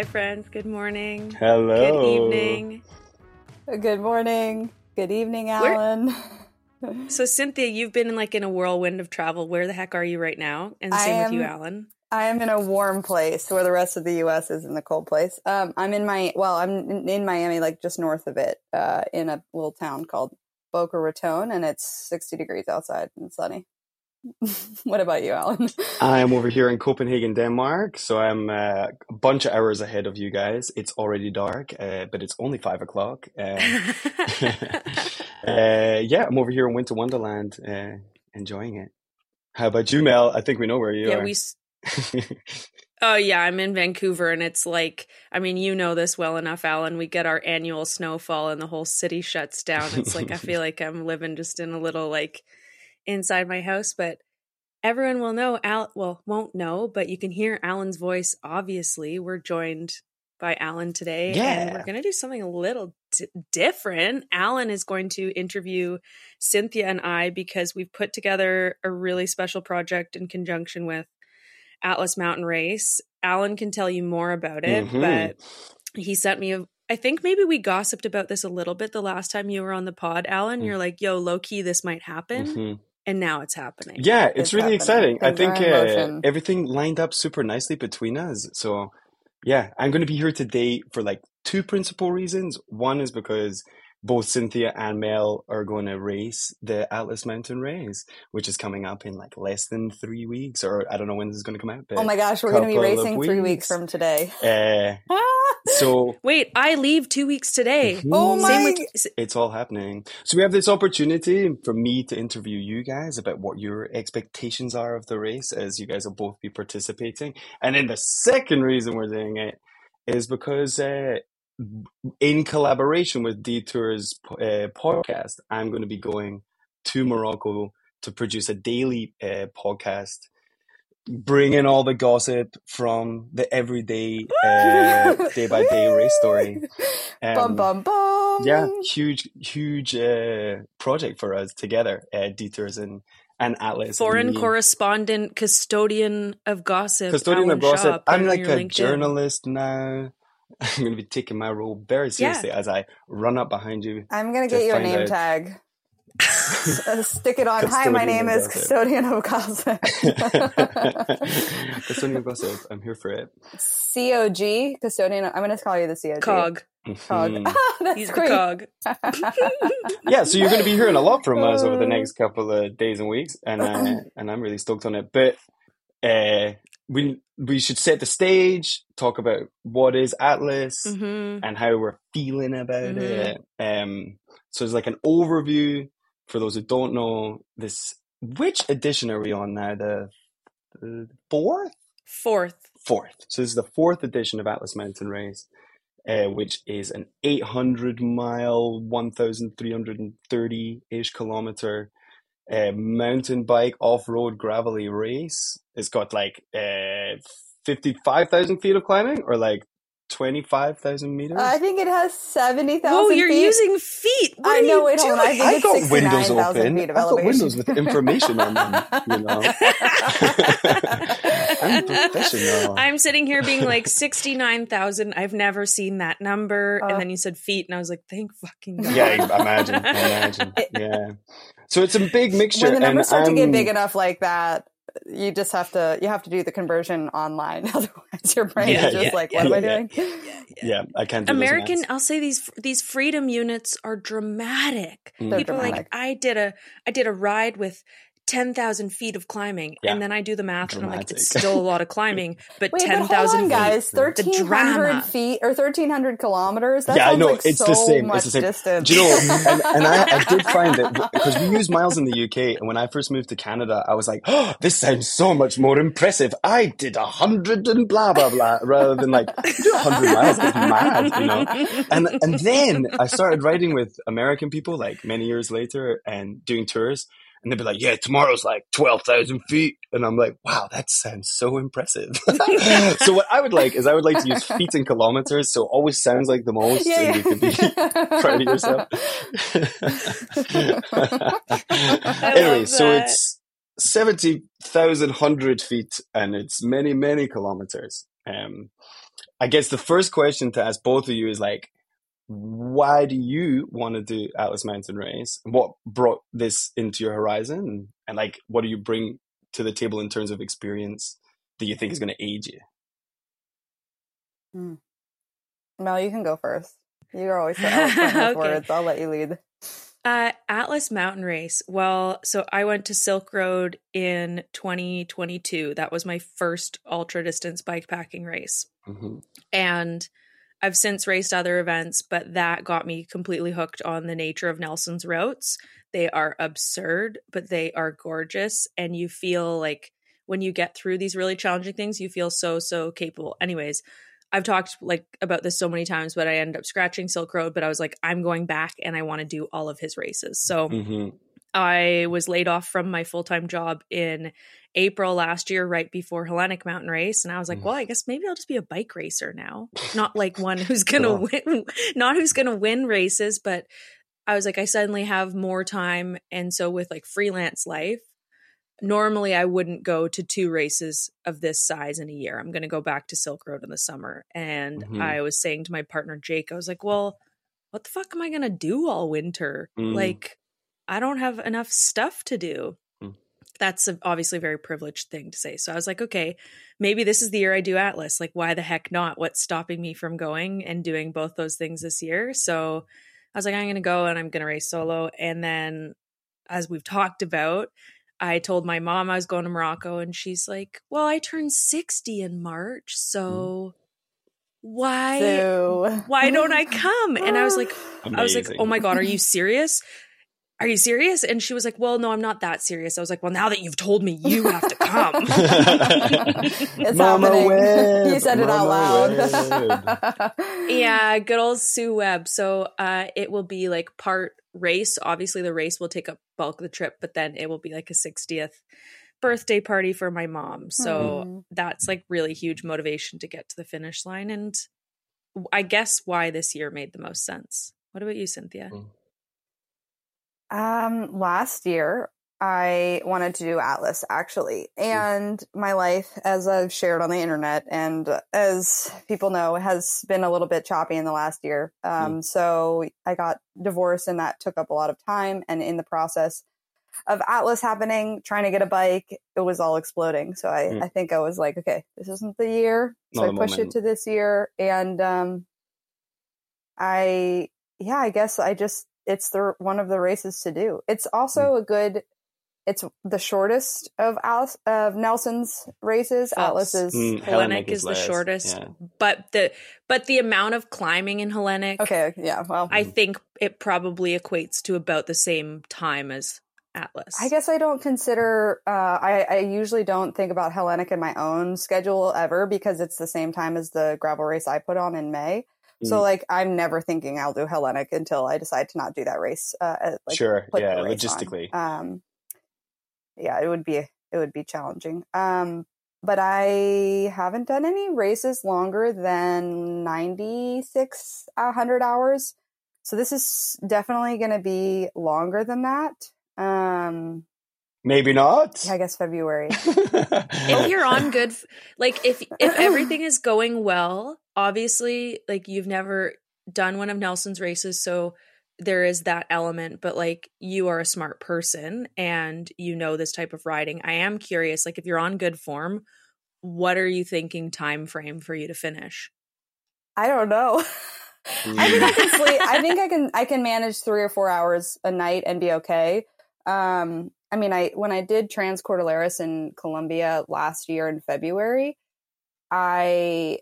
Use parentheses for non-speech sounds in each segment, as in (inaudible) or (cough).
Hi, friends. Good morning. Hello. Good evening. Good morning. Good evening, Allan. (laughs) So, Cynthia, you've been in like in a whirlwind of travel. Where the heck are you right now? And I same with you, Allan. I am in a warm place where the rest of the U.S. is in the cold place. Um, I'm in my well, I'm in, in Miami, like just north of it, uh, in a little town called Boca Raton, and it's 60 degrees outside and sunny. (laughs) what about you, Allan? I'm over here in Copenhagen, Denmark. So I'm uh, a bunch of hours ahead of you guys. It's already dark, uh, but it's only five o'clock. Uh, (laughs) uh, yeah, I'm over here in Winter Wonderland, uh, enjoying it. How about you, Mel? I think we know where you yeah, are. we. s- (laughs) Oh yeah, I'm in Vancouver, and it's like, I mean, you know this well enough, Allan. We get our annual snowfall, and the whole city shuts down. It's like I feel like I'm living just in a little like inside my house, but everyone will know. Al, well, won't know, but you can hear Allan's voice. Obviously, we're joined by Allan today, and we're going to do something a little d- different. Allan is going to interview Cynthia and I because we've put together a really special project in conjunction with Atlas Mountain Race. Allan can tell you more about it, Mhm. but he sent me a I think maybe we gossiped about this a little bit the last time you were on the pod, Allan. Mm. You're like, yo, low key, this might happen. Mhm. And now it's happening. Yeah, it's, It's really happening. exciting. I think uh, everything lined up super nicely between us. So, yeah, I'm going to be here today for like two principal reasons. One is because both Cynthia and Mel are going to race the Atlas Mountain Race, which is coming up in like less than three weeks, or I don't know when this is going to come out. But oh my gosh, we're going to be couple of racing three weeks weeks. from today. Uh, (laughs) (laughs) so Wait, I leave two weeks today. (laughs) Oh my- Same with it's all happening. So we have this opportunity for me to interview you guys about what your expectations are of the race as you guys will both be participating. And then the second reason we're doing it is because uh, in collaboration with Detours uh, podcast, I'm going to be going to Morocco to produce a daily uh, podcast, bringing all the gossip from the everyday, uh, day by day race story. (laughs) Um, bum bum. yeah, huge, huge uh, project for us together, uh, Detours and, and Atlas. foreign and correspondent, custodian of gossip. Custodian of gossip. Put I'm like a LinkedIn. journalist now. (laughs) I'm going to be taking my role very seriously as I run up behind you. I'm going to to get you a name out. tag. (laughs) Uh, stick it on. Hi, my name is. Custodian of Gossip. (laughs) Custodian of gossip. I'm here for it. COG, Custodian. I'm going to call you the COG. Cog. Cog. Mhm. That's He's great. cog. yeah, so you're going to be hearing a lot from us over the next couple of days and weeks, and uh, and I'm really stoked on it. But uh, we we should set the stage, talk about what is Atlas hmm and how we're feeling about Mhm. it. Um, so it's like an overview for those who don't know this. Which edition are we on now? The, the fourth, Fourth. fourth. So this is the fourth edition of Atlas Mountain Race. Uh, which is an 800 mile, 1,330 ish kilometer uh, mountain bike off road gravelly race. It's got like uh, 55,000 feet of climbing or like 25,000 meters. I think it has 70,000 Oh, you're feet. using feet. What I know, you wait, hold on. I think I've it's got windows 69,000 open. feet of I've got windows with information on them. You know, (laughs) I'm professional. I'm sitting here being like 69,000. I've never seen that number. Uh. and then you said feet, and I was like, thank fucking (laughs) God. yeah, imagine, imagine. (laughs) Yeah. So it's a big mixture. when the numbers and start to get big enough like that, you just have to you have to do the conversion online. (laughs) Otherwise, your brain Yeah, is just yeah, like, yeah, "What am I yeah. doing?" Yeah, I can't do American. I'll say these these freedom units are dramatic. Mm. They're People are like. I did a I did a ride with ten thousand feet of climbing, Yeah. and then I do the math, and I'm like, it's still a lot of (laughs) climbing, but Wait, ten hold on, guys. Thirteen hundred feet or thirteen hundred kilometers. That Yeah, I know, like it's so the same, it's the same. distance. Do you know? (laughs) And, and I, I did find that because we use miles in the UK, and when I first moved to Canada, I was like, "Oh, this sounds so much more impressive." I did a hundred and blah blah blah, rather than like do hundred miles. It's mad, you know. And and then I started riding with American people like many years later and doing tours. And they'd be like, yeah, tomorrow's like 12,000 feet. And I'm like, wow, that sounds so impressive. (laughs) (laughs) so what I would like is I would like to use feet and kilometers. So it always sounds like the most Yeah, and you can be (laughs) proud of yourself. Anyway, so it's 70,000 hundred feet and it's many, many kilometers. Um, I guess the first question to ask both of you is like, why do you want to do Atlas Mountain Race? What brought this into your horizon? And like, what do you bring to the table in terms of experience that you think is going to aid you? Hmm. Mel, you can go first. You're always so eloquent (laughs) with Okay. words. I'll let you lead. Uh, Atlas Mountain Race. Well, so I went to Silk Road in 2022. That was my first ultra distance bikepacking race. hmm And I've since raced other events, but that got me completely hooked on the nature of Nelson's routes. They are absurd, but they are gorgeous. And you feel like when you get through these really challenging things, you feel so, so capable. Anyways, I've talked like about this so many times, but I ended up scratching Silk Road. But I was like, I'm going back and I want to do all of his races. So hmm I was laid off from my full time job in April last year, right before Hellenic Mountain Race. And I was like, Mm. well, I guess maybe I'll just be a bike racer now. Not like one who's going to win, (laughs) not who's going to win races, but I was like, I suddenly have more time. And so with like freelance life, normally I wouldn't go to two races of this size in a year. I'm going to go back to Silk Road in the summer. And Mhm. I was saying to my partner, Jake, I was like, well, what the fuck am I going to do all winter? Mm. Like, I don't have enough stuff to do. Mm. That's a, obviously a very privileged thing to say. So I was like, okay, maybe this is the year I do Atlas. Like, why the heck not? What's stopping me from going and doing both those things this year? So I was like, I'm going to go and I'm going to race solo. And then, as we've talked about, I told my mom I was going to Morocco, and she's like, Well, I turned 60 in March. So why? So, Why don't I (laughs) come? And I was like, I was like, oh my God, are you serious? Are you serious? And she was like, well, no, I'm not that serious. I was like, well, now that you've told me, you have to come. (laughs) it's Mama happening. Webb, you said it out loud. yeah, good old Sue Webb. So uh, it will be like part race. Obviously, the race will take up bulk of the trip, but then it will be like a 60th birthday party for my mom. So Mhm. that's like really huge motivation to get to the finish line. And I guess why this year made the most sense. What about you, Cynthia? Um, last year I wanted to do Atlas actually, and my life, as I've shared on the internet, and as people know, has been a little bit choppy in the last year. Um, so I got divorced, and that took up a lot of time. And in the process of Atlas happening, trying to get a bike, it was all exploding. So I, Mm. I think I was like, okay, this isn't the year. So Not I pushed it to this year, and um, I yeah, I guess I just it's the one of the races to do. It's also a good. It's the shortest of Alice, of Nelson's races. False. Atlas is Mm, Hellenic is the shortest. Yeah. but the but the amount of climbing in Hellenic, okay. Yeah, well, I think it probably equates to about the same time as Atlas. I guess I don't consider. Uh, I, I usually don't think about Hellenic in my own schedule ever because it's the same time as the gravel race I put on in May. So Mm. like I'm never thinking I'll do Hellenic until I decide to not do that race. Uh, uh, like, sure. Yeah. the race on. Logistically. Um, yeah, it would be it would be challenging. Um, but I haven't done any races longer than ninety six hundred hours. So this is definitely going to be longer than that. Um, Maybe not. I guess February. (laughs) if you're on (laughs) good like if if everything is going well obviously like you've never done one of nelson's races so there is that element but like you are a smart person and you know this type of riding i am curious like if you're on good form what are you thinking time frame for you to finish I don't know. (laughs) I think I can sleep. I think I can. I can manage three or four hours a night and be okay. Um, I mean, I when I did Transcordilleras in Colombia last year in February, I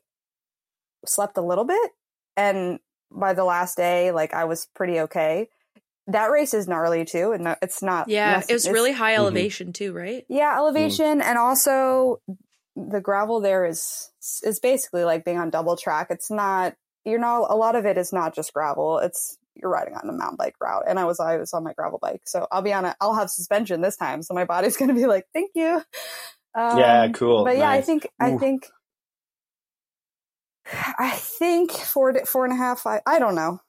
slept a little bit, and by the last day, like I was pretty okay. That race is gnarly too, and it's not. yeah nec- it was really high Mhm. elevation too right yeah elevation and also the gravel there is is basically like being on double track it's not you know a lot of it is not just gravel it's you're riding on a mountain bike route and i was i was on my gravel bike so i'll be on it i'll have suspension this time so my body's going to be like thank you um, Yeah, cool. but yeah i Nice. think i think i think four to four and a half I, I don't know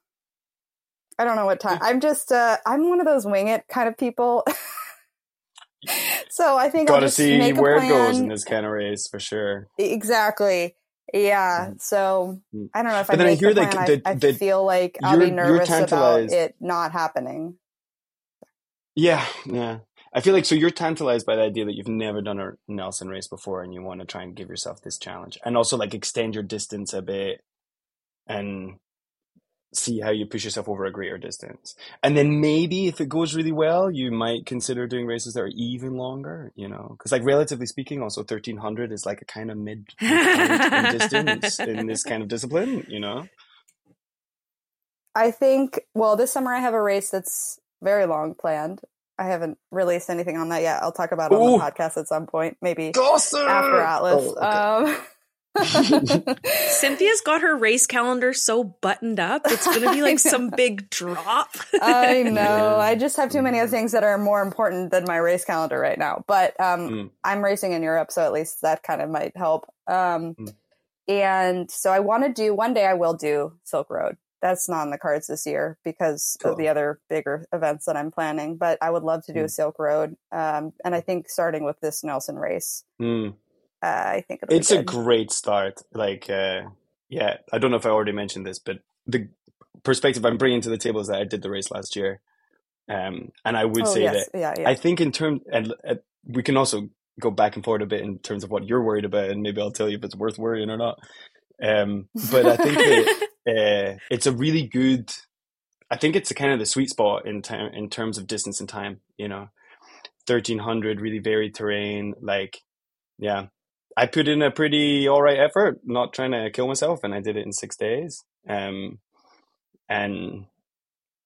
i don't know what time i'm just uh i'm one of those wing it kind of people (laughs) so i think Got i'll to just see where it goes in this kind of race for sure. Exactly. Yeah, so Mm. I don't know if But I then I hear, plan. that- I, I feel like I'll be nervous about it not happening. Yeah, yeah. I feel like so you're tantalized by the idea that you've never done a Nelson race before and you want to try and give yourself this challenge and also like extend your distance a bit and see how you push yourself over a greater distance. And then maybe if it goes really well, you might consider doing races that are even longer, you know, because like relatively speaking, also 1300 is like a kind of mid in (laughs) distance in this kind of discipline, you know? I think. Well, this summer I have a race that's very long planned. I haven't released anything on that yet. I'll talk about it on Ooh. the podcast at some point, maybe Awesome! after Atlas. Oh, okay. um, (laughs) (laughs) Cynthia's got her race calendar so buttoned up. It's going to be like some (laughs) big drop. I know. I just have too many other things that are more important than my race calendar right now. But um, Mm. I'm racing in Europe, so at least that kind of might help. Um, Mm. And so I want to do one day. I will do Silk Road. That's not in the cards this year because Cool. of the other bigger events that I'm planning. But I would love to do a Mm. Silk Road. Um, and I think starting with this Nelson race, Mm. uh, I think it'll It's be a great start. Like, uh, yeah, I don't know if I already mentioned this, but the perspective I'm bringing to the table is that I did the race last year. Um, and I would oh say yes, that yeah, yeah. I think in terms, and uh, we can also go back and forth a bit in terms of what you're worried about, and maybe I'll tell you if it's worth worrying or not. Um, but I think that (laughs) uh, it's a really good. I think it's a kind of the sweet spot in time in terms of distance and time. You know, thirteen hundred, really varied terrain. Like, yeah, I put in a pretty all right effort, not trying to kill myself, and I did it in six days. Um, and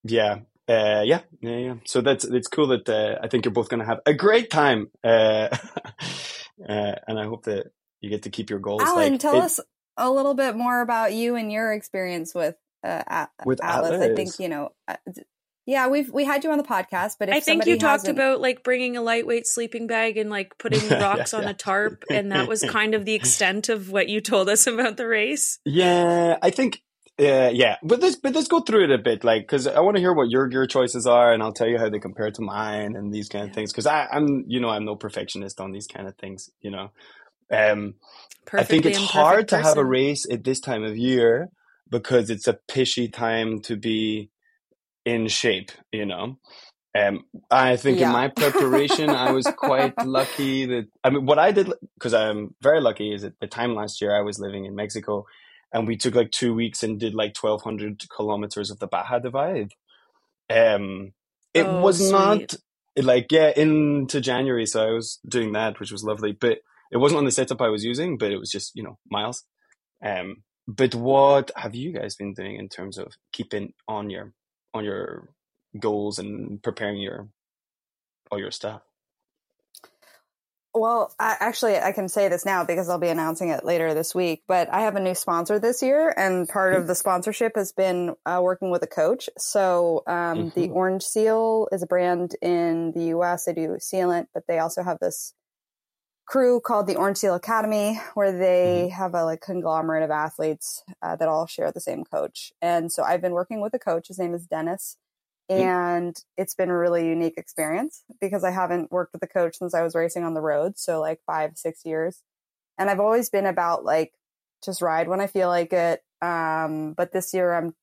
yeah, uh, yeah, yeah, yeah. So that's it's cool that uh, I think you're both going to have a great time, uh, (laughs) uh, and I hope that you get to keep your goals. Allan, like, tell it- us a little bit more about you and your experience with uh, With Atlas. I think you know. uh, Yeah, we've we had you on the podcast, but if I think you talked about like bringing a lightweight sleeping bag and like putting (laughs) Yeah, rocks on yeah. a tarp, and that was (laughs) kind of the extent of what you told us about the race. Yeah, I think. Uh, yeah, but let's but let's go through it a bit, like because I want to hear what your gear choices are, and I'll tell you how they compare to mine and these kind of things. Because I'm, you know, I'm no perfectionist on these kind of things. You know, um, I think it's hard to have a race at this time of year because it's a pishy time to be in shape. You know, um, I think Yeah. in my preparation, I was quite (laughs) lucky that I mean, what I did because I'm very lucky is at the time last year I was living in Mexico, and we took like two weeks and did like twelve hundred kilometers of the Baja Divide. Um, it Oh, was not like yeah into January, so I was doing that, which was lovely, but it wasn't on the setup I was using, but it was just you know miles. Um, but what have you guys been doing in terms of keeping on your on your goals and preparing your all your stuff? Well, I, actually, I can say this now because I'll be announcing it later this week. But I have a new sponsor this year, and part of the sponsorship has been uh, working with a coach. So, um, the Mhm. Orange Seal is a brand in the U.S. They do sealant, but they also have this crew called the Orange Seal Academy, where they have a like conglomerate of athletes uh, that all share the same coach. And so, I've been working with a coach. His name is Dennis. Mm. And it's been a really unique experience because I haven't worked with a coach since I was racing on the road. So, like five, six years. And I've always been about like just ride when I feel like it. Um, but this year I'm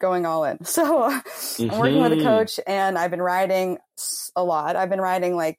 going all in. (laughs) So, I'm working with a Mhm. coach and I've been riding a lot. I've been riding like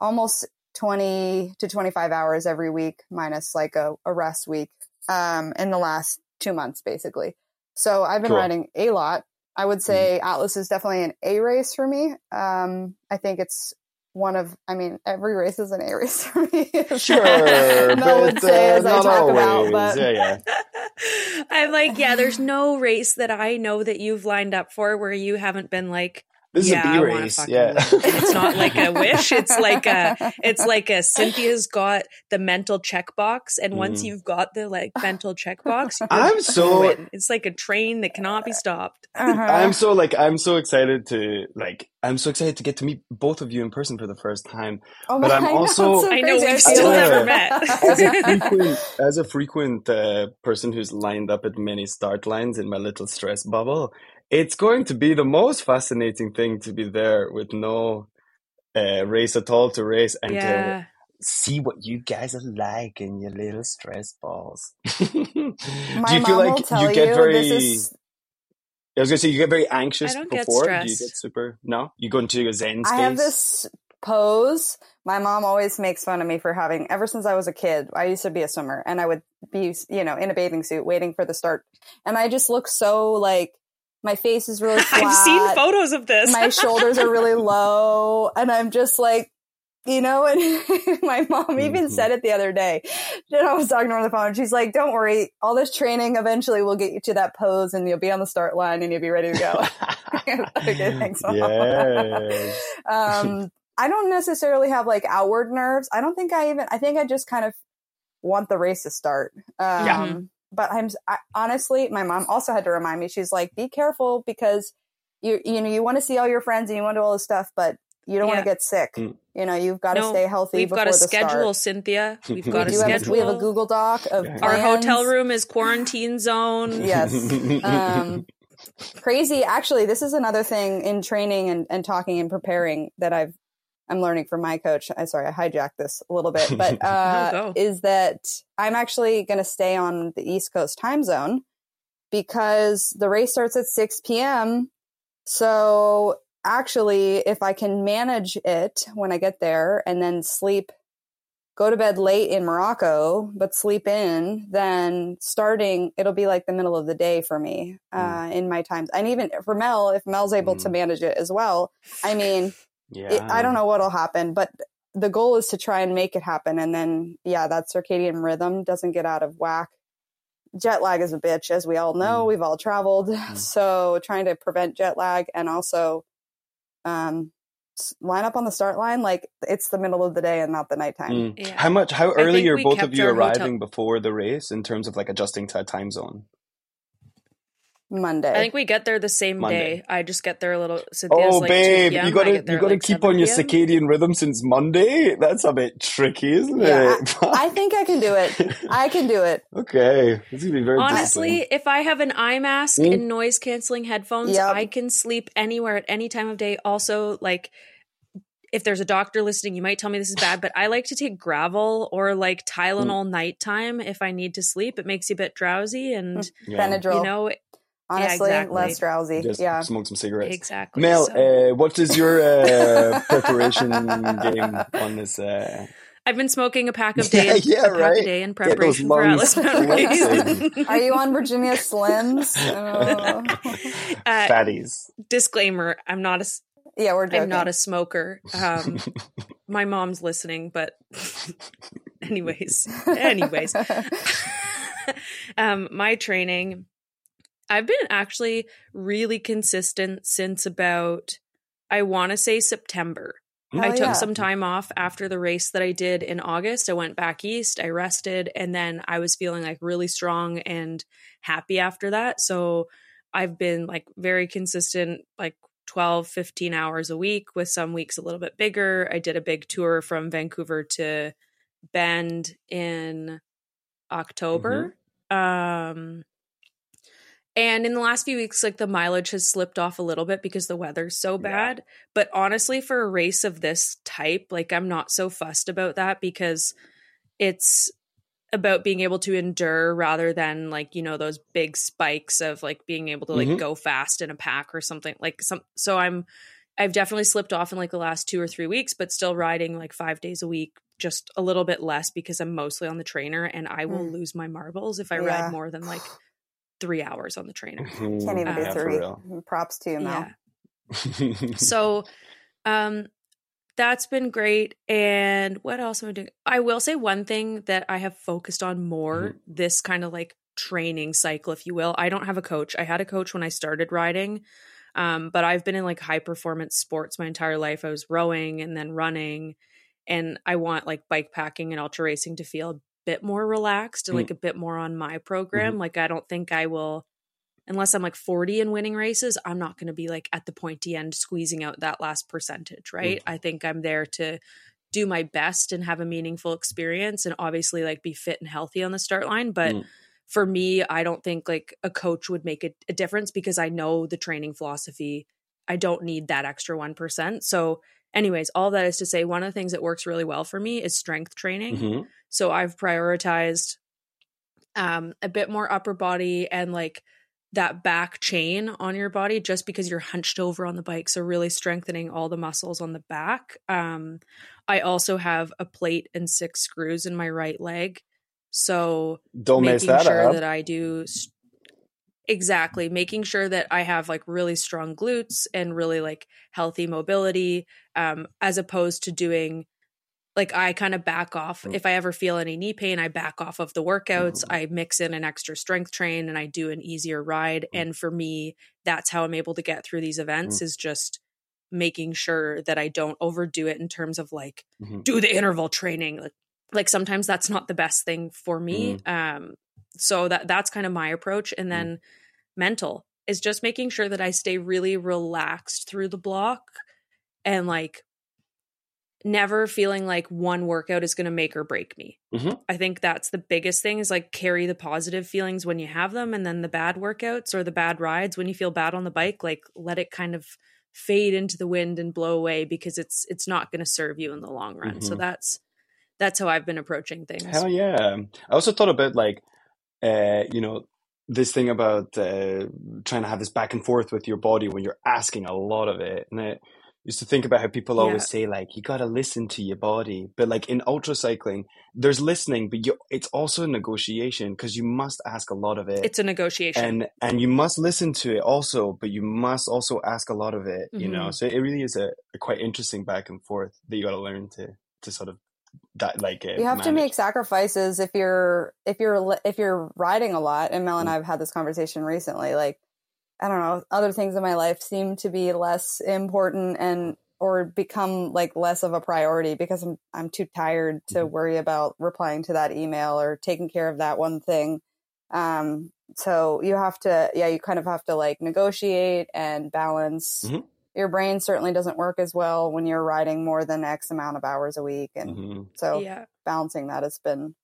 almost 20 to 25 hours every week, minus like a, a rest week um, in the last two months, basically. So I've been Cool. riding a lot. I would say Atlas is definitely an A race for me. Um, I think it's one of, I mean, every race is an A (laughs) race for me. Sure, Mel but would say uh, as I talk always. about, but yeah, yeah. (laughs) I'm like, yeah, there's no race that I know that you've lined up for where you haven't been like, This yeah, is a I B wanna race. Yeah, it's not like a (laughs) wish. It's like a, it's like a Cynthia's got the mental checkbox, and once Mm. you've got the like mental checkbox, you're I'm so going. It's like a train that cannot be stopped. Uh-huh. I'm so like I'm so excited to like I'm so excited to get to meet both of you in person for the first time. Oh but my- I'm I know, also- so I know, we've still never met. As a (laughs) frequent as a frequent uh, person who's lined up at many start lines in my little stress bubble, it's going to be the most fascinating thing to be there with no uh, race at all to race and to see what you guys are like in your little stress balls. (laughs) Do you feel like you get you very? is I was gonna say you get very anxious I don't get before. Do you get super? No, you go into a zen space. I have this pose. My mom always makes fun of me for having ever since I was a kid. I used to be a swimmer and I would be, you know, in a bathing suit waiting for the start. And I just look so like my face is really flat. (laughs) I've seen photos of this. my shoulders are really (laughs) low and I'm just like you know, and (laughs) my mom even Mhm. said it the other day. And I was talking to her on the phone. She's like, "Don't worry, all this training eventually will get you to that pose, and you'll be on the start line, and you'll be ready to go." okay, thanks, Mom. yes. um, I don't necessarily have like outward nerves. I don't think I even. I think I just kind of want the race to start. Um, Yeah. But I'm I, honestly, my mom also had to remind me. She's like, "Be careful because you you know you want to see all your friends and you want to do all this stuff, but you don't want to get sick. Mm. You know, you've got to No, stay healthy. We've got a schedule, start. Cynthia. We've (laughs) We got a do have schedule. we have a Google Doc of Yeah. Our hotel room is quarantine zone. (laughs) Yes. um, crazy. Actually, this is another thing in training and, and talking and preparing that I've I'm learning from my coach. I sorry, I hijacked this a little bit, but (laughs) uh, is that I'm actually going to stay on the East Coast time zone because the race starts at 6 p.m. So actually, if I can manage it when I get there and then sleep, go to bed late in Morocco, but sleep in, then starting, it'll be like the middle of the day for me uh, in my times. And even for Mel, if Mel's able to Mm. manage it as well, I mean, yeah. it, I don't know what'll happen, but the goal is to try and make it happen. And then, yeah, that circadian rhythm doesn't get out of whack. Jet lag is a bitch, as we all know. Mm. We've all traveled. (laughs) So trying to prevent jet lag and also um, line up on the start line like it's the middle of the day and not the nighttime. Mm. Yeah. How much? How early are both of you our hotel- arriving before the race in terms of like adjusting to a time zone? Monday. I think we get there the same Monday. day. I just get there a little. Cynthia's Oh, like babe, you gotta I get there you gotta like keep on your circadian rhythm since Monday. That's a bit tricky, isn't Yeah, it? I think I can do it. I can do it. (laughs) okay, this is gonna be very Honestly, if I have an eye mask Mm. and noise canceling headphones, Yep. I can sleep anywhere at any time of day. Also, like if there's a doctor listening, you might tell me this is bad, but I like to take Gravol or like Tylenol Mm. nighttime if I need to sleep. It makes you a bit drowsy and Yeah. Benadryl. you know Honestly, exactly. less drowsy. Just yeah. smoke some cigarettes. exactly. Mel, So- uh, what is your uh, (laughs) preparation game on this? Uh, I've been smoking a pack of (laughs) Yeah, day, yeah, a pack right. a day in preparation for lungs Atlas Mountain (laughs) flexing. Race. Are you on Virginia Slims? Oh. Uh, fatties. disclaimer: I'm not a s- yeah, we're joking. I'm not a smoker. Um, my mom's listening, but anyways, anyways, um, my training, I've been actually really consistent since about, I want to say September. I took yeah. some time off after the race that I did in August. I went back east, I rested, and then I was feeling like really strong and happy after that. So I've been like very consistent, like 12, 15 hours a week, with some weeks a little bit bigger. I did a big tour from Vancouver to Bend in October. Um, and in the last few weeks, like the mileage has slipped off a little bit because the weather's so Yeah. bad. But honestly, for a race of this type, like I'm not so fussed about that because it's about being able to endure rather than like, you know, those big spikes of like being able to like Mhm. go fast in a pack or something. Like some so I'm I've definitely slipped off in like the last two or three weeks, but still riding like five days a week, just a little bit less because I'm mostly on the trainer and I will Mm. lose my marbles if I Yeah. ride more than like three hours on the trainer. Mhm. Can't even do Yeah, three. Props to you, Mel. Yeah. (laughs) So um that's been great. And what else am I doing? I will say one thing that I have focused on more this kind of like training cycle, if you will. I don't have a coach. I had a coach when I started riding. Um, but I've been in like high performance sports my entire life. I was rowing and then running. And I want like bike packing and ultra racing to feel a bit more relaxed and Mm. like a bit more on my program. Like I don't think I will unless I'm like 40 and winning races, I'm not going to be like at the pointy end squeezing out that last percentage, right? I think I'm there to do my best and have a meaningful experience and obviously like be fit and healthy on the start line. But Mm. for me, I don't think like a coach would make a, a difference because I know the training philosophy. I don't need that extra 1%. So anyways, all that is to say, one of the things that works really well for me is strength training. Mhm. So I've prioritized um, a bit more upper body and like that back chain on your body just because you're hunched over on the bike. So really strengthening all the muscles on the back. Um, I also have a plate and six screws in my right leg. So Don't mess making that sure up. that I do s- exactly making sure that I have like really strong glutes and really like healthy mobility um as opposed to doing like I kind of back off Mm. if I ever feel any knee pain I back off of the workouts Mm. I mix in an extra strength train and I do an easier ride Mm. and for me that's how I'm able to get through these events is just making sure that I don't overdo it in terms of like Mhm. do the interval training like, like sometimes that's not the best thing for me Mm. um so that that's kind of my approach and then mental is just making sure that I stay really relaxed through the block and like never feeling like one workout is going to make or break me. Mhm. I think that's the biggest thing is like carry the positive feelings when you have them and then the bad workouts or the bad rides when you feel bad on the bike like let it kind of fade into the wind and blow away because it's it's not going to serve you in the long run. So Mhm. that's that's how I've been approaching things. Hell yeah. I also thought about like, uh, you know, this thing about uh, trying to have this back and forth with your body when you're asking a lot of it. And I used to think about how people Yeah. always say like, you got to listen to your body. But like in ultra cycling, there's listening, but you, it's also a negotiation because you must ask a lot of it. It's a negotiation. and and you must listen to it also, but you must also ask a lot of it, you know. Mhm. So it really is a, a quite interesting back and forth that you got to learn to to sort of that like uh, you have to make sacrifices if you're if you're if you're riding a lot and mel and Mm. i've had this conversation recently like i don't know other things in my life seem to be less important and or become like less of a priority because i'm i'm too tired to Mhm. worry about replying to that email or taking care of that one thing um so you have to yeah you kind of have to like negotiate and balance Mhm. Your brain certainly doesn't work as well when you're riding more than x amount of hours a week and Mhm. so yeah. balancing that has been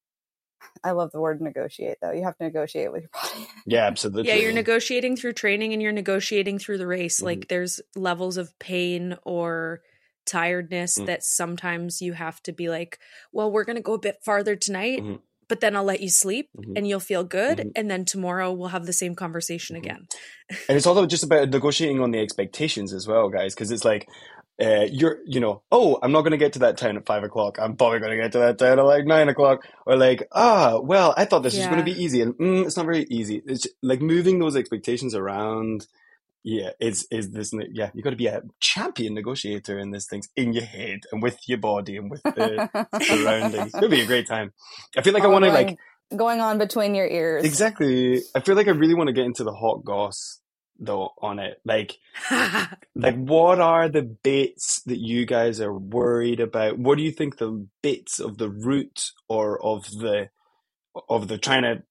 I love the word negotiate though. You have to negotiate with your (laughs) body. Yeah, absolutely. Yeah, you're negotiating through training and you're negotiating through the race. Mhm. Like there's levels of pain or tiredness Mm. that sometimes you have to be like, well, we're going to go a bit farther tonight, Mhm. But then I'll let you sleep Mhm. and you'll feel good. Mhm. And then tomorrow we'll have the same conversation Mhm. again. And it's also just about negotiating on the expectations as well, guys, because it's like, uh, you're, you know, oh, I'm not going to get to that town at five o'clock. I'm probably going to get to that town at like nine o'clock. Or like, ah, well, I thought this was going to be easy. And mm, it's not very easy. It's like moving those expectations around. Yeah, is is this? Yeah, you've got to be a champion negotiator in this things in your head and with your body and with the surroundings. It'll be a great time. I feel like I want to like going on between your ears. exactly. I feel like I really want to get into the hot goss though on it. Like, (laughs) like what are the bits that you guys are worried about? What do you think the bits of the route or of the of the trying to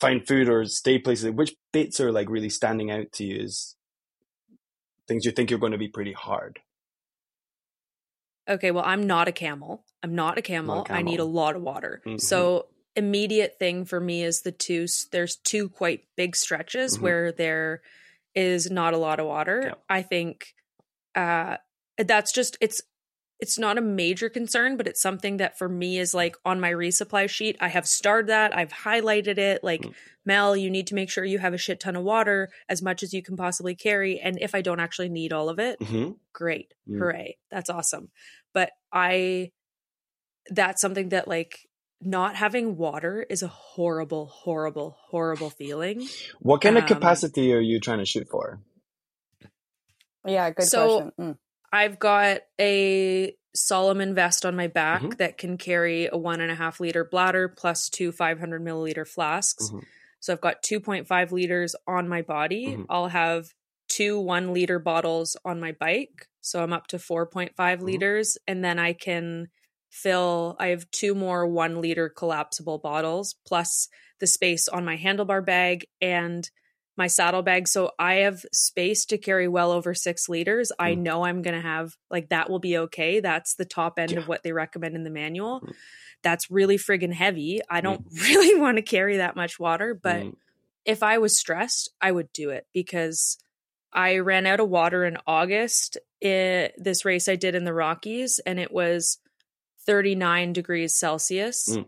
find food or stay places? Which bits are like really standing out to you as things you think you're going to be pretty hard? okay, well, I'm not a camel. I'm not a camel. I need a lot of water. Mhm. So immediate thing for me is the two there's two quite big stretches Mhm. where there is not a lot of water. Yeah. I think uh that's just it's it's not a major concern, but it's something that for me is like on my resupply sheet. I have starred that. I've highlighted it. Like, Mm. Mel, you need to make sure you have a shit ton of water, as much as you can possibly carry. And if I don't actually need all of it, hmm great Mm. hooray that's awesome but i that's something that like not having water is a horrible horrible horrible feeling What kind of Um, capacity are you trying to shoot for? yeah, good So- question. Mm. I've got a salomon vest on my back Mhm. that can carry a one and a half liter bladder plus two 500 milliliter flasks Mhm. so i've got 2.5 liters on my body Mhm. i'll have two one liter bottles on my bike so i'm up to 4.5 Mhm. liters and then i can fill i have two more one liter collapsible bottles plus the space on my handlebar bag and my saddle bag so i have space to carry well over six liters i Mm. know i'm gonna have like that will be okay that's the top end Yeah. of what they recommend in the manual Mm. that's really friggin heavy i don't (laughs) really want to carry that much water but Mm. if I was stressed, I would do it because I ran out of water in August. It, this race I did in the Rockies, and it was 39 degrees Celsius, Mm.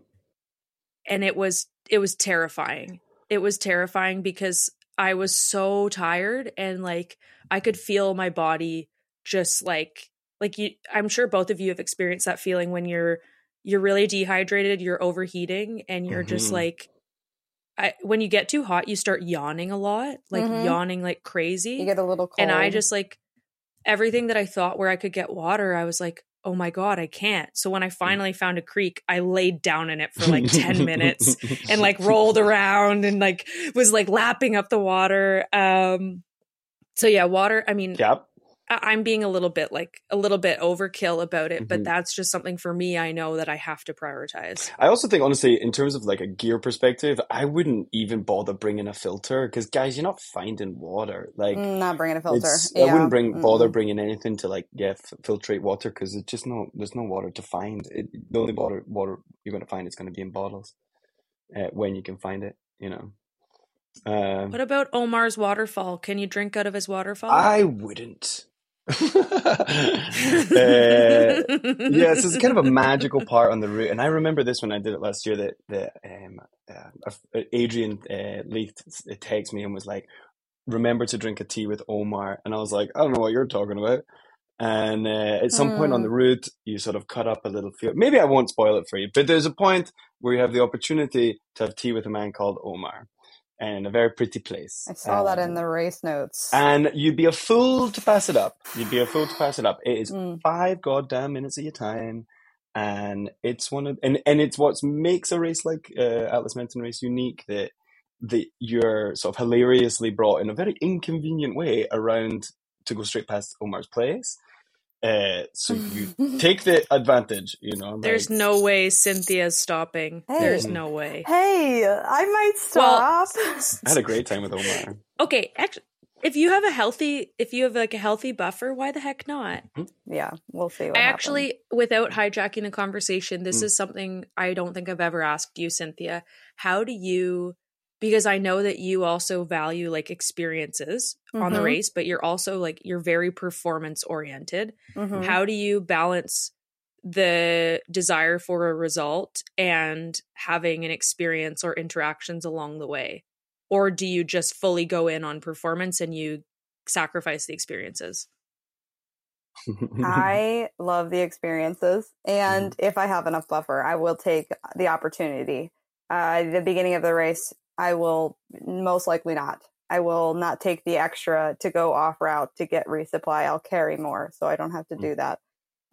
and it was it was terrifying. It was terrifying because I was so tired, and like I could feel my body just like like you. I'm sure both of you have experienced that feeling when you're you're really dehydrated, you're overheating, and you're just Mhm. like. I, when you get too hot, you start yawning a lot, like Mhm. yawning like crazy You get a little cold. and I just like everything that I thought where I could get water, I was like, oh my God, I can't. So when I finally found a creek, I laid down in it for like 10 (laughs) minutes and like rolled around and like was like lapping up the water. Um, so yeah, water, I mean, Yep. I- I'm being a little bit like a little bit overkill about it, but Mhm. that's just something for me I know that I have to prioritize. I also think, honestly, in terms of like a gear perspective, I wouldn't even bother bringing a filter because, guys, you're not finding water. Like, Mm, not bringing a filter. yeah. I wouldn't bring bother Mm-mm. bringing anything to like yeah f- filtrate water because it's just no there's no water to find. It, the only water water you're going to find is going to be in bottles uh, when you can find it. You know. Um, What about Omar's waterfall? Can you drink out of his waterfall? I wouldn't. (laughs) uh, yeah, so it's kind of a magical part on the route, and I remember this when I did it last year. That that um, uh, uh, Adrian uh, Leith texted me and was like, "Remember to drink a tea with Omar," and I was like, "I don't know what you're talking about." And uh, at some point on Hmm. the route, you sort of cut up a little field. Maybe I won't spoil it for you, but there's a point where you have the opportunity to have tea with a man called Omar, and a very pretty place. I saw that in Um, the race notes. and you'd be a fool to pass it up. You'd be a fool to pass it up. It is Mm. five goddamn minutes of your time, and it's one of and and it's what makes a race like uh, Atlas Mountain Race unique that that you're sort of hilariously brought in a very inconvenient way around to go straight past Omar's place. Uh, so you (laughs) take the advantage, you know. There's like- no way Cynthia's stopping. There's no way. Hey, I might Well, stop. (laughs) I had a great time with Omar. Okay, actually, if you have a healthy, if you have like a healthy buffer, why the heck not? yeah, we'll see. What I happens. actually, without hijacking the conversation, this Mm. is something I don't think I've ever asked you, Cynthia. How do you? Because I know that you also value like experiences on the Mhm. race, but you're also like you're very performance oriented. Mhm. How do you balance the desire for a result and having an experience or interactions along the way? Or do you just fully go in on performance and you sacrifice the experiences? I (laughs) love the experiences, and Mm-hmm. if I have enough buffer, I will take the opportunity. Uh, the beginning of the race, I will most likely not. I will not take the extra to go off route to get resupply. I'll carry more, so I don't have to Mm. do that.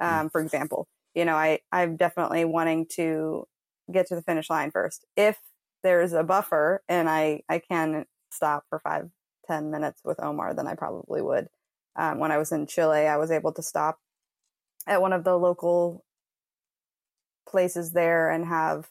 Um, for example, you know, I I'm definitely wanting to get to the finish line first. If there's a buffer and I I can stop for five ten minutes with Omar, then I probably would. Um, when I was in Chile, I was able to stop at one of the local places there and have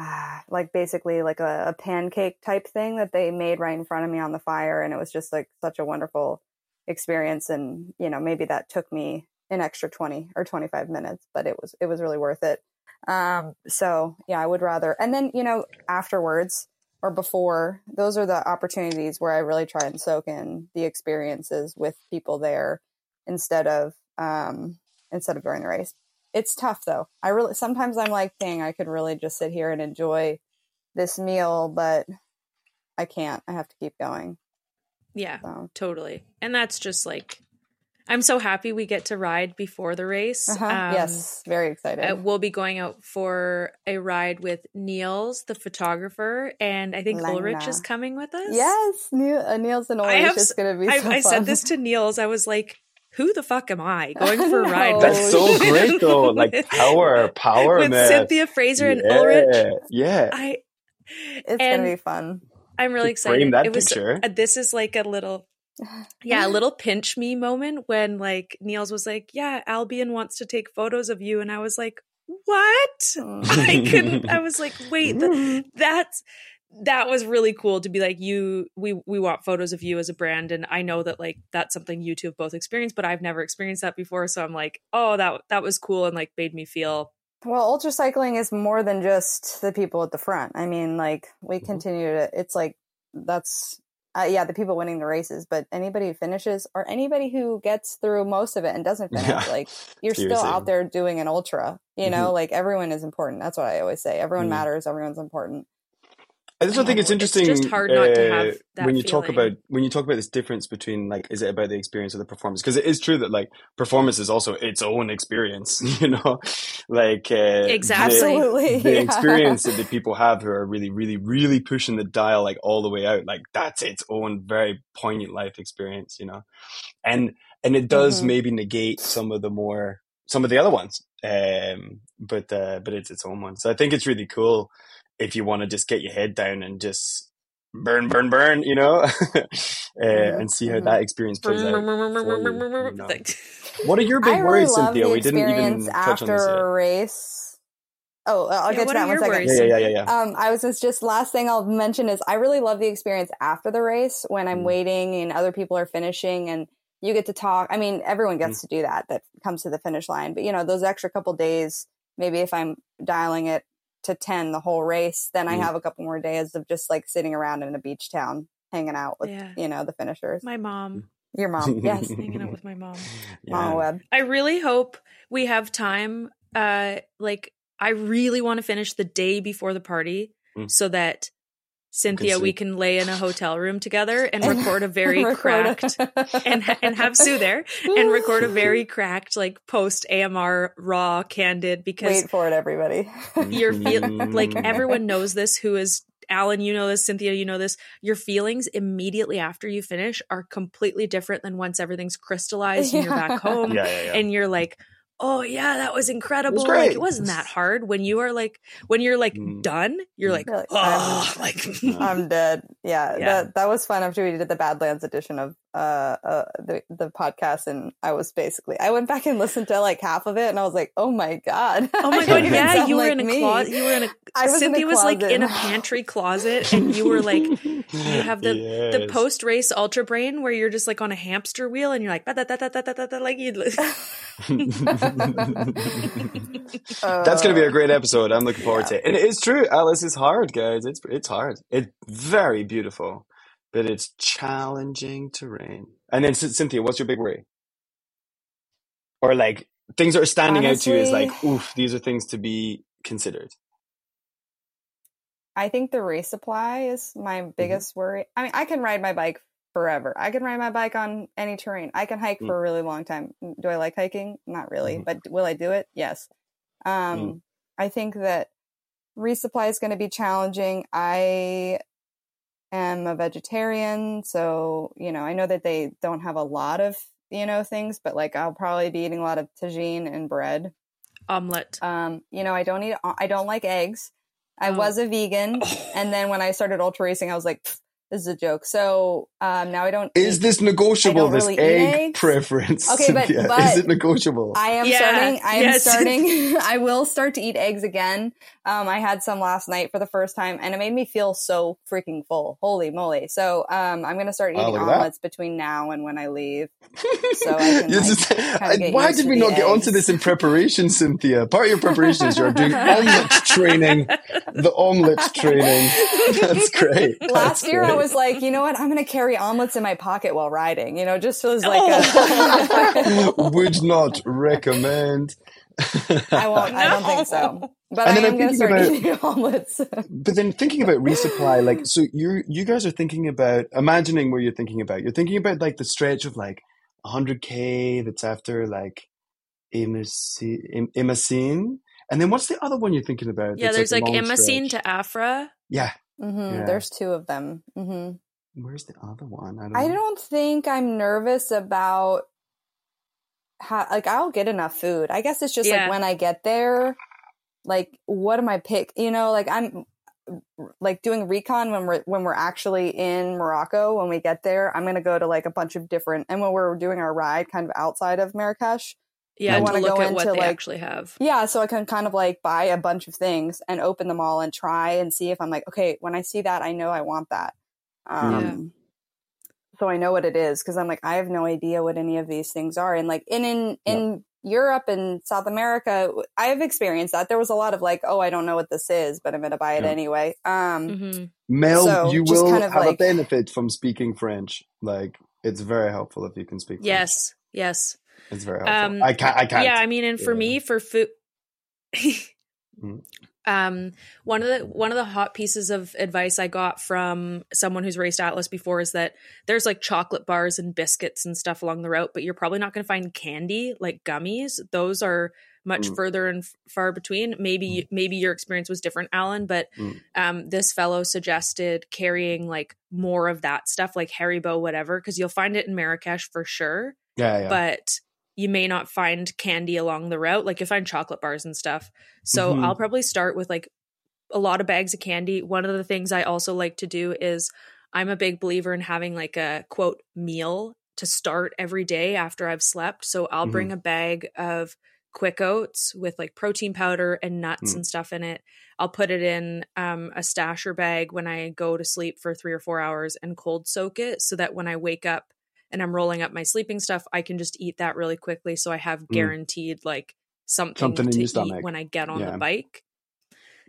ah, like basically like a, a pancake type thing that they made right in front of me on the fire and it was just like such a wonderful experience and you know maybe that took me an extra 20 or 25 minutes but it was it was really worth it. Um so yeah i would rather and then you know afterwards or before those are the opportunities where i really try and soak in the experiences with people there instead of um instead of during the race it's tough though i really sometimes i'm like dang i could really just sit here and enjoy this meal but i can't i have to keep going Yeah, so totally. And that's just like, I'm so happy we get to ride before the race. uh-huh. Um, yes very excited uh, we'll be going out for a ride with Niels, the photographer, and I think Ulrich is coming with us. yes uh, niels and I Ulrich have is going to be I, so I fun. said this to Niels. I was like, "Who the fuck am I (laughs) going for a ride?" with- That's so (laughs) great though. (laughs) Like power, power, with man. Cynthia Frazier and yeah, Ulrich. Yeah. I it's and- going to be fun I'm really excited. Frame that it was picture. uh, this is like a little yeah, a little pinch me moment when like Niels was like, "Yeah, Albion wants to take photos of you," and I was like, "What?" I couldn't. I was like, "Wait, the, that's." That was really cool to be like you. We we want photos of you as a brand, and I know that like that's something you two have both experienced, but I've never experienced that before. So I'm like, oh, that that was cool, and like made me feel Well, ultra cycling is more than just the people at the front. I mean, like we Mhm. continue to. It's like that's uh, yeah, the people winning the races, but anybody who finishes or anybody who gets through most of it and doesn't (laughs) finish, Yeah. like you're still out there doing an ultra. You know, like everyone is important. That's what I always say. Everyone Mhm. matters. Everyone's important. I just don't think it's It's just interesting. hard not to uh, have that when you talk about when you talk about this difference between like, is it about the experience or the performance? Because it is true that like performance is also its own experience. (laughs) You know, like uh, Exactly. the, Absolutely. the yeah. experience that the (laughs) people have who are really, really, really pushing the dial like all the way out. Like that's its own very poignant life experience. You know, and and it does Mhm. maybe negate some of the more some of the other ones. Um, but uh, but it's its own one. So I think it's really cool if you want to just get your head down and just burn, burn, burn, you know, uh, (laughs) and see how mhm. that experience plays out. you, you know. What are your big really worries, love Cynthia? We didn't even experience touch on this after yet. a race. Oh, I'll Yeah, get to what that are in one your second. worries? Yeah, yeah, yeah, yeah. yeah. Um, I was just, just last thing I'll mention is I really love the experience after the race when I'm Mm. waiting and other people are finishing and you get to talk. I mean, everyone gets Mm. to do that that comes to the finish line, but you know, those extra couple days, maybe if I'm dialing it to 10 the whole race, then I Mm. have a couple more days of just like sitting around in a beach town hanging out with, Yeah. you know, the finishers. my mom. Your mom. Yes. (laughs) Hanging out with my mom. Mama Webb. I really hope we have time. Uh, like I really want to finish the day before the party Mm. so that Cynthia, we can lay in a hotel room together and (laughs) record a very Record a- cracked (laughs) and and have Sue there and record a very cracked like post AMR raw candid because Wait for it, everybody. (laughs) you're feel like everyone knows this who is Allan, you know this, Cynthia, you know this. Your feelings immediately after you finish are completely different than once everything's crystallized and you're back home Yeah, yeah, yeah. and you're like, oh yeah, that was incredible. like it wasn't that hard. When you are like, when you're like Mm. done, you're like, You're like, oh, (laughs) like I'm dead. Yeah, Yeah. that that was fun after we did the Badlands edition of uh, uh the the podcast, and I was basically I went back and listened to like half of it, and I was like, oh my god, Oh my (laughs) don't god! even Yeah, sound you were like in a closet. You were in a. (laughs) I was in a Cynthia was like in a pantry closet, and you were like you have the the post race ultra brain where you're just like on a hamster wheel, and you're like da da da da da da da like you. (laughs) That's going to be a Uh, great episode. I'm looking forward yeah. to it. And it is true. Atlas is hard, guys. It's it's hard. It's very beautiful, but it's challenging terrain. And then Cynthia, what's your big worry? Or like things that are standing out to you is like, oof, these are things to be considered. I think the resupply is my Mm-hmm. biggest worry. I mean, I can ride my bike forever. I can ride my bike on any terrain. I can hike Mm. for a really long time. Do I like hiking? Not really, Mhm. but will I do it? Yes. Um, Mm. I think that resupply is going to be challenging. I am a vegetarian, so you know, I know that they don't have a lot of you know things, but like I'll probably be eating a lot of tagine and bread. Omelet. Um, you know, I don't eat. I don't like eggs. I Oh. was a vegan, (coughs) and then when I started ultra racing, I was like, "Pfft, "This is a joke." So um, now I don't. Is eat- this negotiable? don't This really eat egg eggs. preference? Okay, (laughs) but- Cynthia? but is it negotiable? I am Yeah, starting. I am yes. (laughs) starting. (laughs) I will start to eat eggs again. Um, I had some last night for the first time, and it made me feel so freaking full. Holy moly! So um, I'm gonna start Oh, eating look at that. omelets between now and when I leave. So I can, You like, just- I- why did we the not get onto this in preparation, Cynthia? Part of your preparation is you're doing omelette training. The omelette training. That's great. That's Last year, I great. Was like, you know what? I'm gonna carry omelets in my pocket while riding. You know, just as like Oh. a. (laughs) would not recommend. I won't. I don't think so. But And I then am going to start thinking eating (laughs) omelets. But then thinking about resupply, like, so you you guys are thinking about imagining where you're thinking about. You're thinking about like the stretch of like 100k that's after like Imassine, and then what's the other one you're thinking about? yeah, there's like a Imassine stretch? to Afra. Yeah, hmm Yeah. There's two of them. hmm where's the other one? I don't. I don't think I'm nervous about how. Like, I'll get enough food. I guess it's just Yeah. like when I get there, like, what am I pick? You know, like I'm like doing recon when we're when we're actually in Morocco. When we get there, I'm gonna go to like a bunch of different. And when we're doing our ride, kind of outside of Marrakesh. Yeah, I wanna look go at what into, they like- actually have. Yeah, so I can kind of like buy a bunch of things and open them all and try and see if I'm like, okay, when I see that, I know I want that. Um, So I know what it is because I'm like, I have no idea what any of these things are. And like in in in Europe and South America, I have experienced that. There was a lot of like, oh, I don't know what this is, but I'm going to buy it Yeah. anyway. Um, hmm Mel, So, you will kind of have a benefit from speaking French. Like it's very helpful if you can speak. French. Yes, yes. It's very helpful. Um, I can't. I can't. Yeah, I mean, and for Yeah. me, for food, (laughs) Mhm. (laughs) um, one of the one of the hot pieces of advice I got from someone who's raced Atlas before is that there's like chocolate bars and biscuits and stuff along the route, but you're probably not going to find candy like gummies. Those are much Mm. further and f- far between. Maybe maybe your experience was different, Allan, but Mm. um, this fellow suggested carrying like more of that stuff, like Haribo, whatever, because you'll find it in Marrakesh for sure yeah, yeah. but you may not find candy along the route. Like you find chocolate bars and stuff. So Mhm. I'll probably start with like a lot of bags of candy. One of the things I also like to do is I'm a big believer in having like a quote meal to start every day after I've slept. So I'll Mhm. bring a bag of quick oats with like protein powder and nuts Mm. and stuff in it. I'll put it in um, a stasher bag when I go to sleep for three or four hours and cold soak it so that when I wake up and I'm rolling up my sleeping stuff, I can just eat that really quickly. So I have guaranteed like something, Something in to your eat stomach. when I get on Yeah. the bike.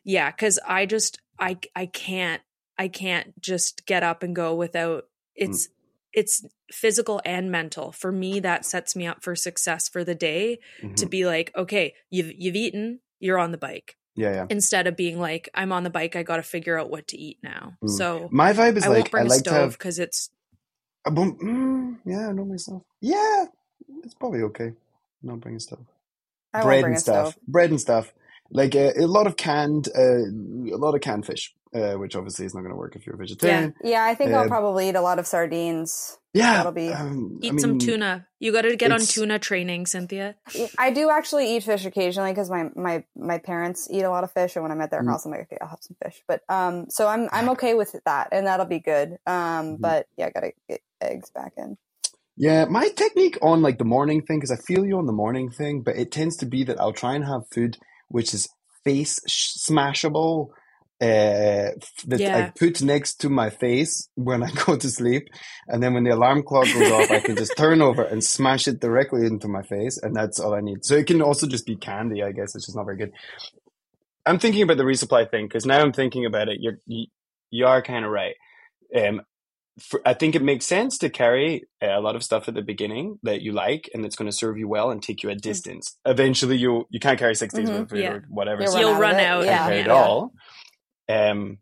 Yeah, because I just I I can't I can't just get up and go without it's it's physical and mental. For me, that sets me up for success for the day to Mhm. be like, okay, you've you've eaten, you're on the bike. yeah, yeah. Instead of being like, I'm on the bike, I got to figure out what to eat now. Mm. So My vibe is I like I like to stove because it's a boom- mm, yeah, I know myself. Yeah, it's probably okay. Not bringing stuff. I bread bring and a stuff. stove. Bread and stuff. Like uh, a lot of canned, uh, a lot of canned fish, uh, which obviously is not going to work if you're a vegetarian. Yeah, I think Uh, I'll probably eat a lot of sardines. Yeah, That'll be- um, I eat some tuna. You got to get on tuna training, Cynthia. I do actually eat fish occasionally because my, my my parents eat a lot of fish, and when I'm at their Mm. house, I'm like, okay, I'll have some fish. But um, so I'm I'm okay with that, and that'll be good. Um, Mhm. but yeah, I gotta get eggs back in. Yeah, my technique on like the morning thing, because I feel you on the morning thing, but it tends to be that I'll try and have food which is face smashable, uh, that I put next to my face when (laughs) I go to sleep, and then when the alarm clock goes off, I can just turn over and smash it directly into my face, and that's all I need. So it can also just be candy, I guess, which is not very good. I'm thinking about the resupply thing because now I'm thinking about it. You're you, you are kind of right. Um, for, I think it makes sense to carry a lot of stuff at the beginning that you like and that's going to serve you well and take you a distance. Eventually, you you can't carry 6 days Mhm. worth of food Yeah. or whatever. You'll so You'll of run it. out, Yeah, can't carry it all. Um,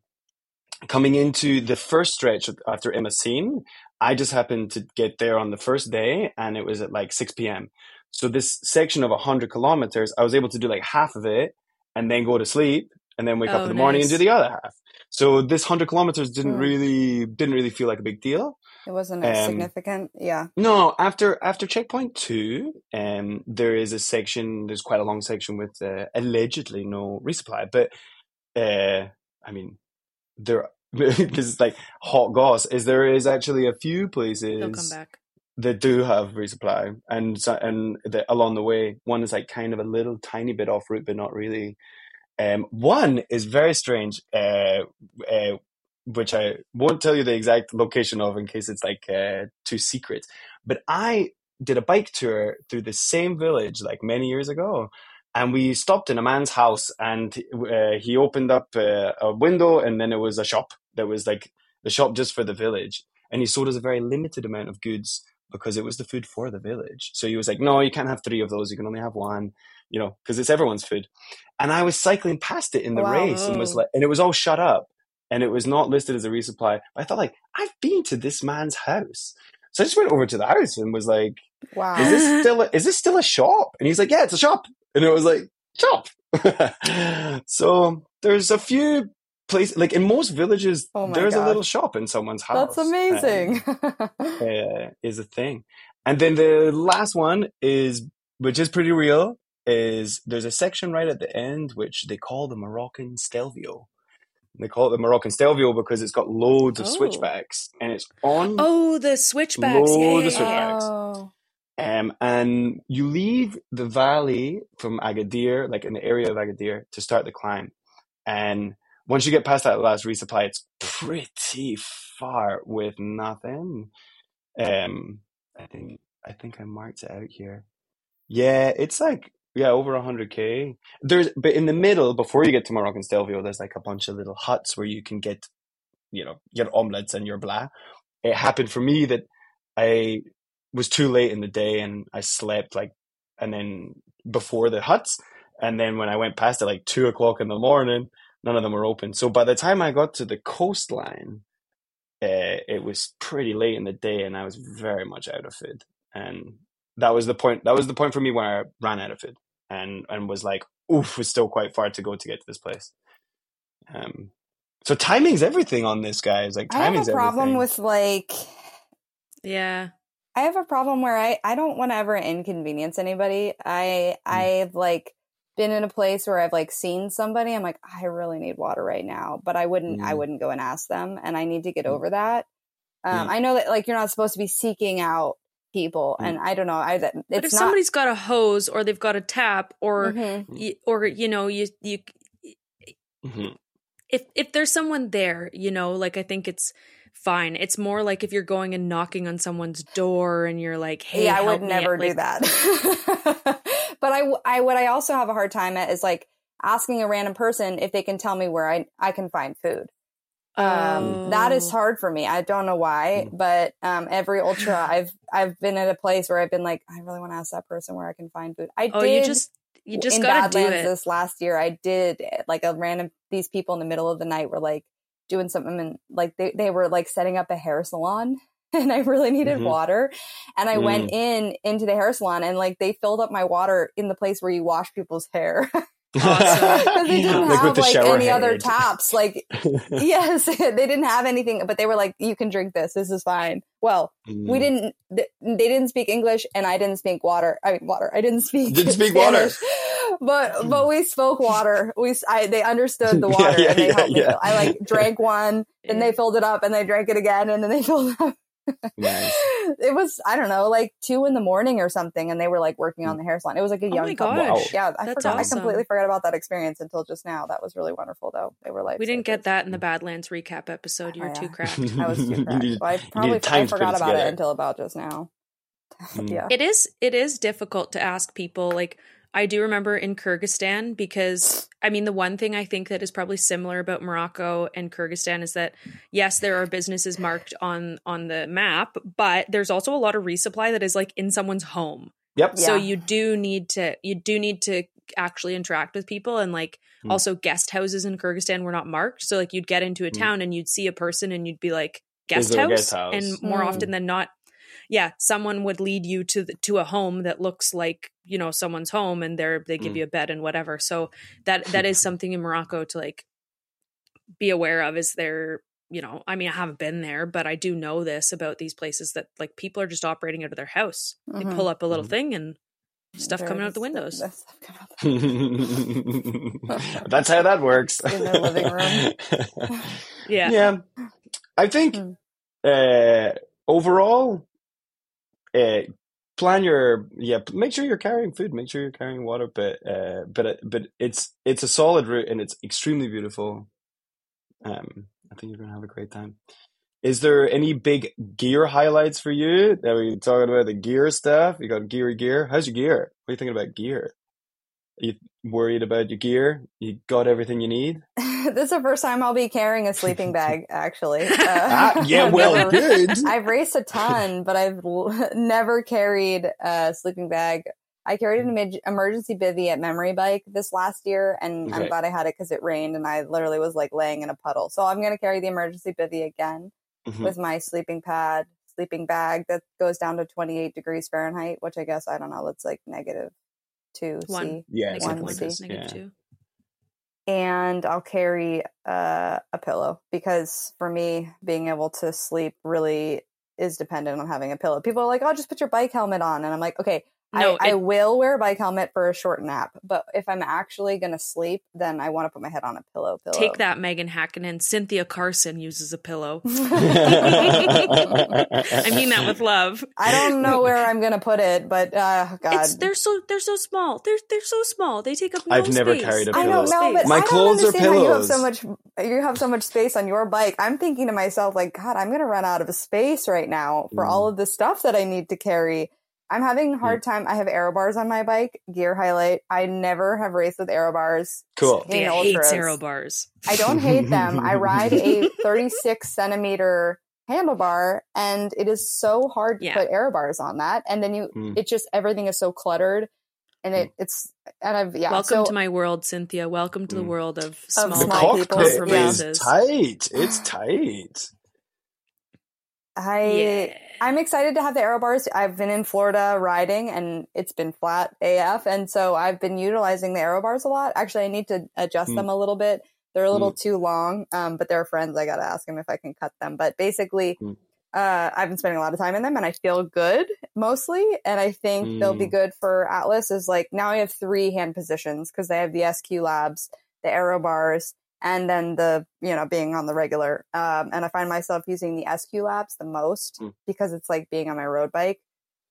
coming into the first stretch after Imassine, I just happened to get there on the first day and it was at like 6 p.m. So this section of 100 kilometers, I was able to do like half of it and then go to sleep and then wake up Oh, in the morning and do the other half. So this 100 kilometers didn't Hmm. really didn't really feel like a big deal. It wasn't as Um, significant. Yeah. No, after after checkpoint two, um, there is a section. There's quite a long section with uh, allegedly no resupply, but uh, I mean, there. (laughs) this is like hot goss. Is there is actually a few places They'll come back. that do have resupply, and and the, along the way, one is like kind of a little tiny bit off route, but not really. Um, one is very strange, uh, uh, which I won't tell you the exact location of in case it's like uh, too secret. But I did a bike tour through the same village like many years ago, and we stopped in a man's house, and uh, he opened up uh, a window, and then it was a shop that was like the shop just for the village, and he sold us a very limited amount of goods because it was the food for the village. So he was like, "No, you can't have three of those. You can only have one." You know, because it's everyone's food. And I was cycling past it in the Wow. race, and was like, and it was all shut up, and it was not listed as a resupply. I thought like, I've been to this man's house, so I just went over to the house and was like, Wow. "Is this still a, is this still a shop?" And he's like, "Yeah, it's a shop," and it was like, "Shop." (laughs) so there's a few places, like in most villages, Oh there's a little shop in someone's house. That's amazing. (laughs) um, uh, is a thing. And then the last one is, which is pretty real, is there's a section right at the end which they call the Moroccan Stelvio. They call it the Moroccan Stelvio because it's got loads of Oh. switchbacks and it's on. Oh, the switchbacks. Yeah, Load yeah, of switchbacks. oh. Um, and you leave the valley from Agadir, like in the area of Agadir, to start the climb. And once you get past that last resupply, it's pretty far with nothing. Um, I think I think I marked it out here. Yeah, it's like yeah, over 100k. There's but in the middle before you get to Moroccan Stelvio, there's like a bunch of little huts where you can get you know, your omelets and your blah. It happened for me that I was too late in the day and I slept like and then before the huts and then when I went past it like two o'clock in the morning, none of them were open. So by the time I got to the coastline, uh, it was pretty late in the day and I was very much out of food. And that was the point. That was the point for me where I ran out of food and and was like, "Oof, it's still quite far to go to get to this place." Um, so timing's everything on this, guys. Like I have timing's a problem everything. with like Yeah. I have a problem where I I don't want to ever inconvenience anybody. I Mm. I've like been in a place where I've like seen somebody. I'm like I really need water right now, but I wouldn't I Mm. wouldn't go and ask them, and I need to get Mm. over that. Um, Yeah. I know that like you're not supposed to be seeking out people, Mm. and I don't know. I that it's But if not. somebody's got a hose or they've got a tap or Mhm. y- or you know you you Mhm. if if there's someone there, you know, like I think it's fine. It's more like if you're going and knocking on someone's door and you're like, "Hey, yeah, I would me," never do like- that. (laughs) but I, I, what I also have a hard time at is like asking a random person if they can tell me where I, I can find food. Um, that is Oh. hard for me. I don't know why, Mm. but um, every ultra, (laughs) I've, I've been at a place where I've been like, I really want to ask that person where I can find food. I Oh, did you just you just in gotta do Badlands it. this last year. I did like a random. These people in the middle of the night were like doing something, and like they they were like setting up a hair salon. (laughs) And I really needed Mhm. water, and I Mm. went in into the hair salon, and like they filled up my water in the place where you wash people's hair (laughs) (laughs) because they didn't Like have the like shower any other taps. Like yes, they didn't have anything, but they were like, "You can drink this. This is fine." Well, Mm. we didn't. th- They didn't speak English, and I didn't speak water. I mean, water. I didn't speak. Didn't speak water. But but we spoke water. We s- I, they understood the water, yeah, and they yeah, helped me. yeah. fill- I like drank one, and they filled it up, and they drank it again, and then they filled it up. Nice. (laughs) It was I don't know, like two in the morning or something, and they were like working on the hair salon. It was like a Oh young my couple. gosh. Yeah, I That's forgot. awesome. I completely forgot about that experience until just now. That was really wonderful, though. They were like We didn't get that in the Badlands recap episode. You Oh, were yeah. too cracked. I was (laughs) too You cracked. Well, I probably I forgot it about it until about just now. (laughs) Mm. yeah. It is it is difficult to ask people like I do remember in Kyrgyzstan because I mean the one thing I think that is probably similar about Morocco and Kyrgyzstan is that yes there are businesses marked on on the map but there's also a lot of resupply that is like in someone's home. Yep. So Yeah. you do need to you do need to actually interact with people and like Hmm. also guest houses in Kyrgyzstan were not marked so like you'd get into a Hmm. town and you'd see a person and you'd be like guest there a house, guest house? and more Hmm. often than not yeah someone would lead you to the, to a home that looks like you know someone's home and they're they give Hmm. you a bed and whatever so that that is (laughs) something in Morocco to like be aware of is there you know i mean i haven't been there but i do know this about these places that like people are just operating out of their house Mhm. they pull up a little Mhm. thing and stuff coming out the windows there's (laughs) stuff That's how that works. (laughs) In their living room. yeah yeah. I think Hmm. uh, overall, uh, plan your yeah. Make sure you're carrying food. Make sure you're carrying water. But uh, but uh, but it's it's a solid route and it's extremely beautiful. Um, I think you're gonna have a great time. Is there any big gear highlights for you? That we talking about the gear stuff? You got geary gear. How's your gear? What are you thinking about gear? You worried about your gear? You got everything you need? (laughs) this is the first time I'll be carrying a sleeping (laughs) bag. Actually, uh, Ah, yeah, (laughs) well, never- good. I've raced a ton, but I've l- never carried a sleeping bag. I carried an emerg- emergency bivy at Memory Bike this last year, and I'm glad I had it because it rained and I literally was like laying in a puddle. So I'm going to carry the emergency bivy again Mhm. with my sleeping pad, sleeping bag that goes down to 28 degrees Fahrenheit, which I guess I don't know. That's like negative two One. C. Yeah, Negative one like C. Yeah. two and I'll carry uh, a pillow because for me, being able to sleep really is dependent on having a pillow. People are like, "Oh, just put your bike helmet on," and I'm like, "Okay, No, I, I will wear a bike helmet for a short nap, but if I'm actually gonna sleep, then I want to put my head on a pillow. Pillow. take that megan hackinen cynthia carson uses a pillow I (laughs) i mean that with love I don't know where I'm gonna put it, but uh, God, It's they're so they're so small. They're they're so small. They take up no I've never space. carried a I pillow. don't know, but My I don't clothes are understand how you have so pillows. much. You have so much space on your bike. I'm thinking to myself, like, God, I'm going to run out of space right now for Mm. all of the stuff that I need to carry. I'm having a hard time. I have aero bars on my bike, gear highlight. I never have raced with aero bars. Cool. in Yeah, hates aero bars. I don't hate them. I ride a (laughs) 36 centimeter handlebar, and it is so hard to Yeah. put aero bars on that. And then you, Mm. it just everything is so cluttered, and it it's and I've yeah. Welcome so to my world, Cynthia. Welcome to the Mm. world of Of small The small people, cockpit is compromises. tight. It's (sighs) tight. I Yeah. I'm excited to have the aero bars. I've been in Florida riding and it's been flat AF. And so I've been utilizing the aero bars a lot. Actually, I need to adjust Hmm. them a little bit. They're a little too long, um, but they're friends. I got to ask them if I can cut them. But basically, Hmm. uh, I've been spending a lot of time in them and I feel good mostly. And I think they'll be Hmm. good for Atlas is like now I have three hand positions because they have the SQ labs, the aero bars, and then the you know being on the regular um, and i find myself using the sq labs the most Mm. because it's like being on my road bike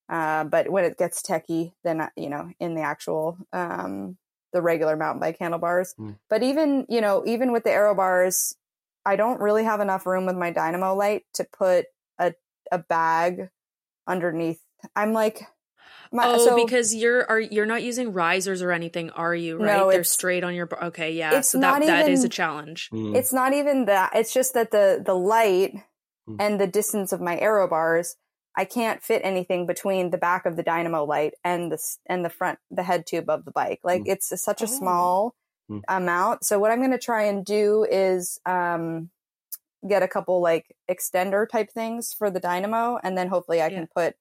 uh, but when it gets techie then uh, you know in the actual um, the regular mountain bike handlebars Mm. but even you know even with the aero bars i don't really have enough room with my dynamo light to put a, a bag underneath i'm like my, oh, so- because you're are you're not using risers or anything, are you? Right? No, They're straight on your. bar- Okay, yeah. it's So that not that is a challenge. Mm. it's not even that it's just that the the light Mm. and the distance of my aero bars i can't fit anything between the back of the dynamo light and the and the front the head tube of the bike like Mm. it's such a Oh. small Mm. amount so what i'm going to try and do is um get a couple like extender type things for the dynamo and then hopefully i Yeah. can put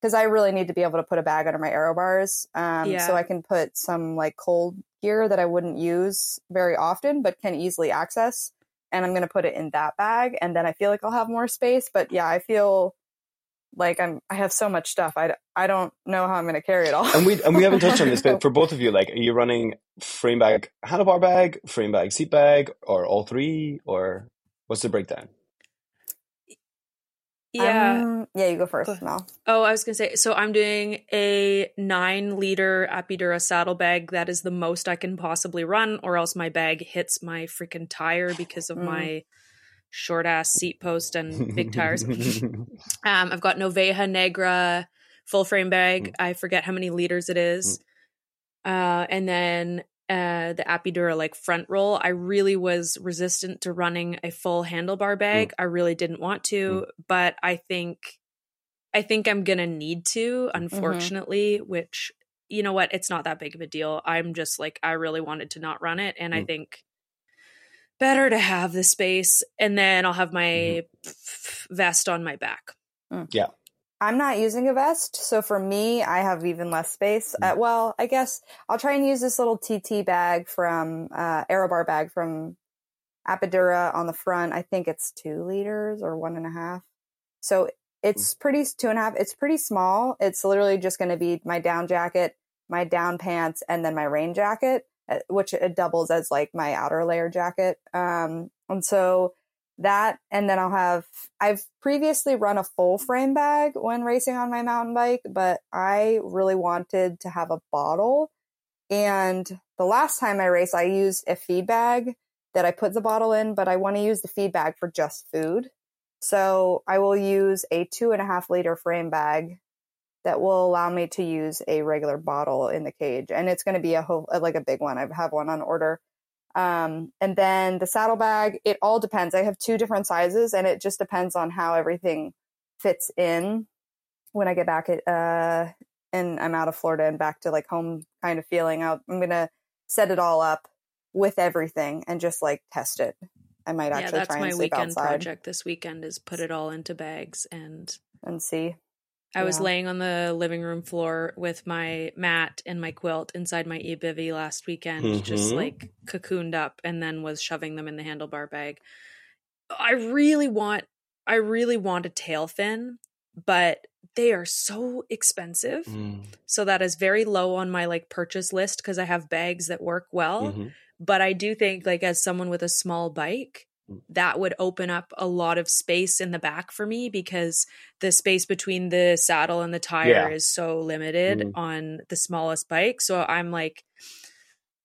because i really need to be able to put a bag under my aero bars um so i can put some like cold gear that i wouldn't use very often but can easily access and I'm going to put it in that bag and then I feel like I'll have more space but yeah I feel like I'm I have so much stuff I, I don't know how I'm going to carry it all and we and we haven't touched on this, but (laughs) for both of you, like, are you running frame bag, handlebar bag, frame bag, seat bag, or all three, or what's the breakdown? Yeah. Um, yeah you go first Mel Oh, I was gonna say. So I'm doing a nine liter Apidura saddle bag. That is the most I can possibly run, or else my bag hits my freaking tire because of Mm. my short ass seat post and big tires. (laughs) Um, I've got an Oveja Negra full frame bag. I forget how many liters it is. Uh, and then uh, the Apidura like front roll. I really was resistant to running a full handlebar bag. I really didn't want to, but I think I think I'm gonna need to, unfortunately. Which you know what, it's not that big of a deal. I'm just like I really wanted to not run it, and I Mm. think better to have the space, and then I'll have my Mm-hmm. vest on my back. I'm not using a vest so for me I have even less space. Mm. uh, well I guess I'll try and use this little TT bag from uh Aerobar bag from Apidura on the front. I think it's two liters or one and a half. So it's pretty two and a half it's pretty small. It's literally just going to be my down jacket my down pants and then my rain jacket uh, which it doubles as like my outer layer jacket. Um and so that and then I'll have I've previously run a full frame bag when racing on my mountain bike, but I really wanted to have a bottle. And the last time I raced, I used a feed bag that I put the bottle in, but I want to use the feed bag for just food. So I will use a two and a half liter frame bag that will allow me to use a regular bottle in the cage. And it's going to be a whole, like a big one. I have one on order. Um, and then the saddlebag, it all depends. I have two different sizes and it just depends on how everything fits in when I get back at, uh, and I'm out of Florida and back to like home kind of feeling. I'll, I'm going to set it all up with everything and just like test it. I might yeah, actually that's try my and sleep weekend outside project this weekend is put it all into bags and and see. I was laying on the living room floor with my mat and my quilt inside my e-bivy last weekend, just Mhm. like cocooned up, and then was shoving them in the handlebar bag. I really want, I really want a tail fin, but they are so expensive. Mm. So that is very low on my like purchase list because I have bags that work well. Mhm. But I do think like as someone with a small bike. That would open up a lot of space in the back for me because the space between the saddle and the tire Yeah. is so limited Mm. on the smallest bike. So I'm like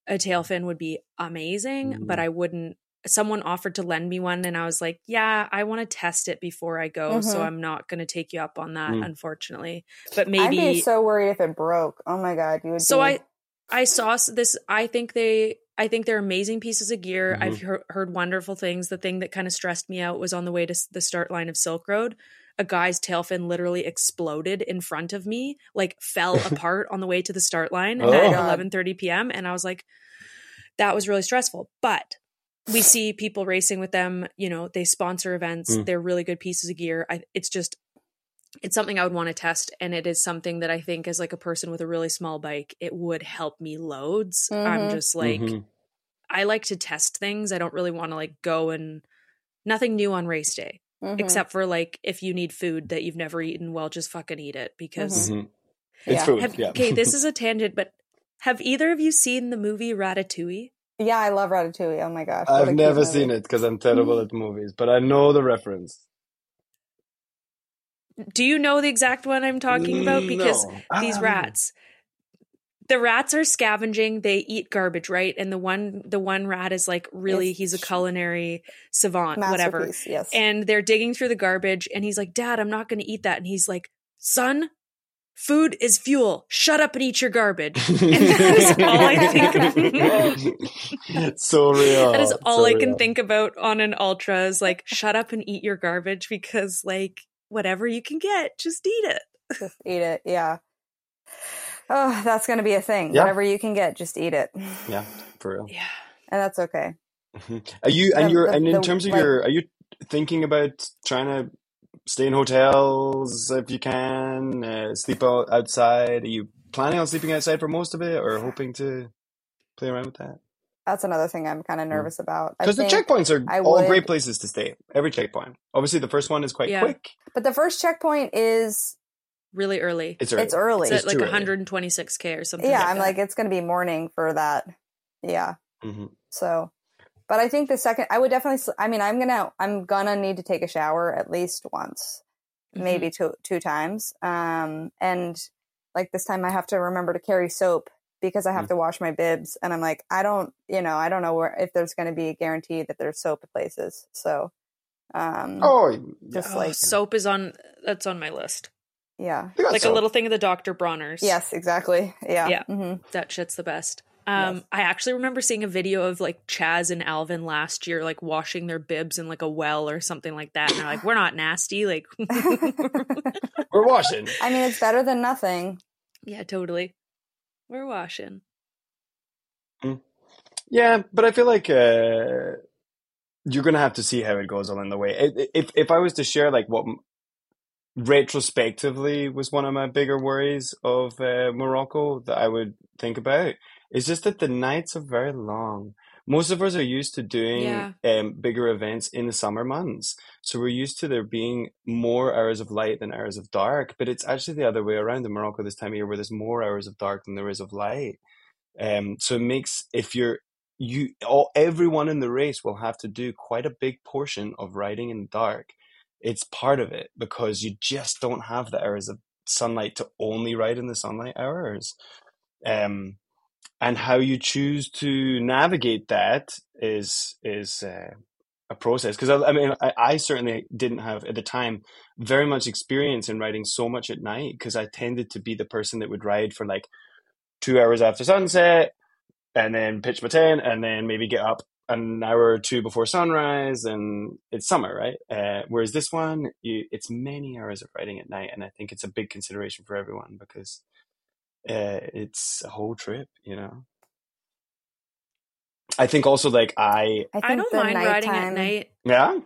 a tail fin would be amazing, but Mm. I wouldn't someone offered to lend me one and I was like, yeah, I want to test it before I go, so Mhm. I'm not going to take you up on that Mm. unfortunately. But I'd maybe be so worried if it broke. Oh my god, you would. so be, I I saw this I think they I think they're amazing pieces of gear. Mhm. I've heard, heard wonderful things. The thing that kind of stressed me out was on the way to the start line of Silk Road. A guy's tail fin literally exploded in front of me, like fell (laughs) apart on the way to the start line Oh. at God. 11:30 p.m. and I was like that was really stressful. But we see people racing with them, you know, they sponsor events. Mm. They're really good pieces of gear. I, it's just it's something I would want to test and it is something that I think as like a person with a really small bike it would help me loads. I'm Mhm. just like Mhm. I like to test things. I don't really want to like go and nothing new on race day Mhm. except for like if you need food that you've never eaten, well just fucking eat it because Mhm. It's Yeah. food. have, yeah. okay, this (laughs) is a tangent, but have either of you seen the movie Ratatouille? yeah, I love Ratatouille. Oh my gosh, what a I've never movie. seen it because I'm terrible at movies, but I know the reference. Do you know the exact one I'm talking about? Mm, Because no. these Um, rats the rats are scavenging they eat garbage right and the one the one rat is like really It's he's a culinary savant whatever Yes. and they're digging through the garbage and he's like dad i'm not going to eat that and he's like son food is fuel shut up and eat your garbage and that (laughs) is all i think it's so real. that is all so i can real. think about on an ultra is like shut up and eat your garbage because like whatever you can get just eat it just eat it. Yeah. Oh, that's going to be a thing. Yeah. Whatever you can get, just eat it, Yeah, (laughs) for real. yeah and that's okay. Are you and The- you're the- and in the, terms of like- your are you thinking about trying to stay in hotels if you can, uh, sleep out outside? Are you planning on sleeping outside for most of it, or hoping to play around with that? That's another thing I'm kind of nervous about. Because the checkpoints are I all would- great places to stay. Every checkpoint. Obviously, the first one is quite Yeah. quick. but the first checkpoint is really early It's early. it's early. it's at like 126k or something yeah, like I'm that. like it's going to be morning for that. Yeah. Mhm. So, but I think the second I would definitely. I mean, I'm gonna I'm gonna need to take a shower at least once, Mhm. maybe two two times. Um, and like this time I have to remember to carry soap because I have Mm. to wash my bibs, and I'm like I don't you know I don't know where if there's going to be a guarantee that there's soap at places. So, um, Oh, just Oh, like soap is on that's on my list yeah, like soap. a little thing of the dr bronner's yes, exactly, yeah, Yeah. hmm that shit's the best um Yes. i actually remember seeing a video of like chaz and alvin last year like washing their bibs in like a well or something like that and they're like we're not nasty like (laughs) We're washing. (laughs) I mean, it's better than nothing. yeah totally we're washing Yeah, but I feel like uh, you're gonna have to see how it goes along the way. If if I was to share like what retrospectively was one of my bigger worries of uh, Morocco that I would think about is just that the nights are very long. Most of us are used to doing Yeah. um, bigger events in the summer months, so we're used to there being more hours of light than hours of dark. But it's actually the other way around in Morocco this time of year, where there's more hours of dark than there is of light. Um, so it makes if you're you all everyone in the race will have to do quite a big portion of riding in the dark. It's part of it because you just don't have the hours of sunlight to only ride in the sunlight hours. Um, and how you choose to navigate that is is uh, a process. Because I, I mean, I, I certainly didn't have at the time very much experience in riding so much at night because I tended to be the person that would ride for like two hours after sunset and then pitch my tent and then maybe get up an hour or two before sunrise and it's summer right uh, whereas this one you, it's many hours of riding at night and i think it's a big consideration for everyone because uh, it's a whole trip you know i think also like i I, think i don't the mind riding at night yeah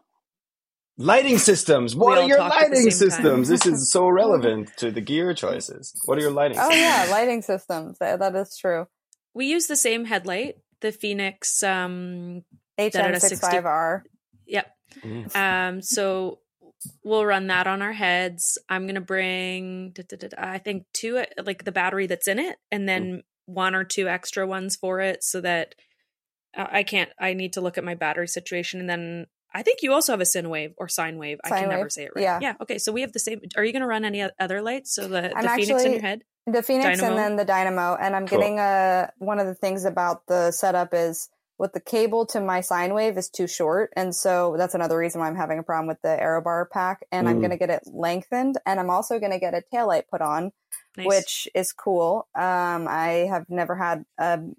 lighting systems what are your talk at the lighting systems this is so (laughs) relevant to the gear choices what are your lighting Oh systems? yeah, lighting systems. That, that is true. we use the same headlight the Fenix um HM65R. yep Mm. Um, so we'll run that on our heads. I'm gonna bring, da, da, da, da, I think two, uh, like the battery that's in it, and then one or two extra ones for it, so that uh, I can't. I need to look at my battery situation, and then I think you also have a sin wave or sine wave. I Sine can never say it right. yeah. yeah. Okay, so we have the same. Are you gonna run any other lights? So the I'm the Fenix in your head. The Fenix Dynamo? and then the Dynamo. And I'm Cool. getting a one of the things about the setup is with the cable to my sine wave is too short. And so that's another reason why I'm having a problem with the arrow Aerobar pack. And I'm Mm. going to get it lengthened. And I'm also going to get a taillight put on, Nice. which is cool. Um, I have never had a Dynamo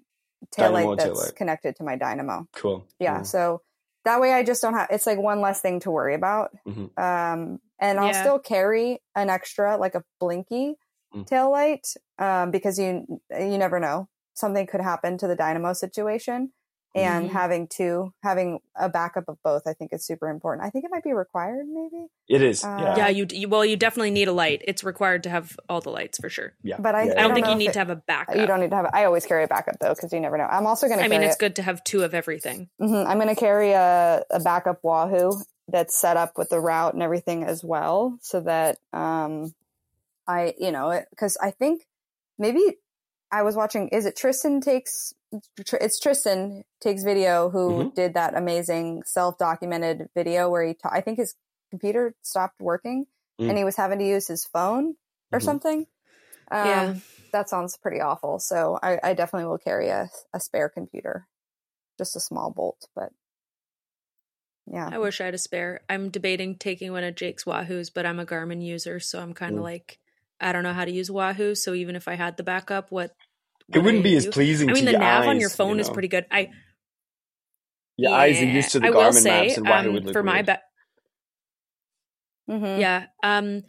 taillight that's taillight. connected to my dynamo. Cool. Yeah. Mm. So that way I just don't have, it's like one less thing to worry about. Mhm. Um, and I'll Yeah. still carry an extra, like a blinky Mm. tail light, um, because you, you never know. Something could happen to the dynamo situation. And Mhm. having two, having a backup of both, I think is super important. I think it might be required, maybe. It is. Uh, yeah. yeah, you, you well, you definitely need a light. It's required to have all the lights for sure. Yeah. But I, Yeah. I don't, think you need it- to have a backup. You don't need to have. I always carry a backup though, because you never know. I'm also going to. I mean, it's good to have two of everything. hmm I'm going to carry a, a backup Wahoo that's set up with the route and everything as well, so that um, I, you know, because I think maybe I was watching. Is it Tristan takes? It's Tristan takes video who Mhm. did that amazing self documented video where he. Ta- I think his computer stopped working Mm. and he was having to use his phone or Mhm. something. Um, Yeah. that sounds pretty awful. So I, I definitely will carry a, a spare computer, just a small bolt, but yeah. I wish I had a spare. I'm debating taking one of Jake's Wahoo's, but I'm a Garmin user, so I'm kind of Mm. like, I don't know how to use Wahoo. So even if I had the backup, what? It wouldn't I be as do? pleasing I mean, to the nav eyes, on your phone you is pretty good. I Your eyes are used to the I will Garmin say, maps and Wahoo um, would look for my weird. ba- Mhm. yeah, um,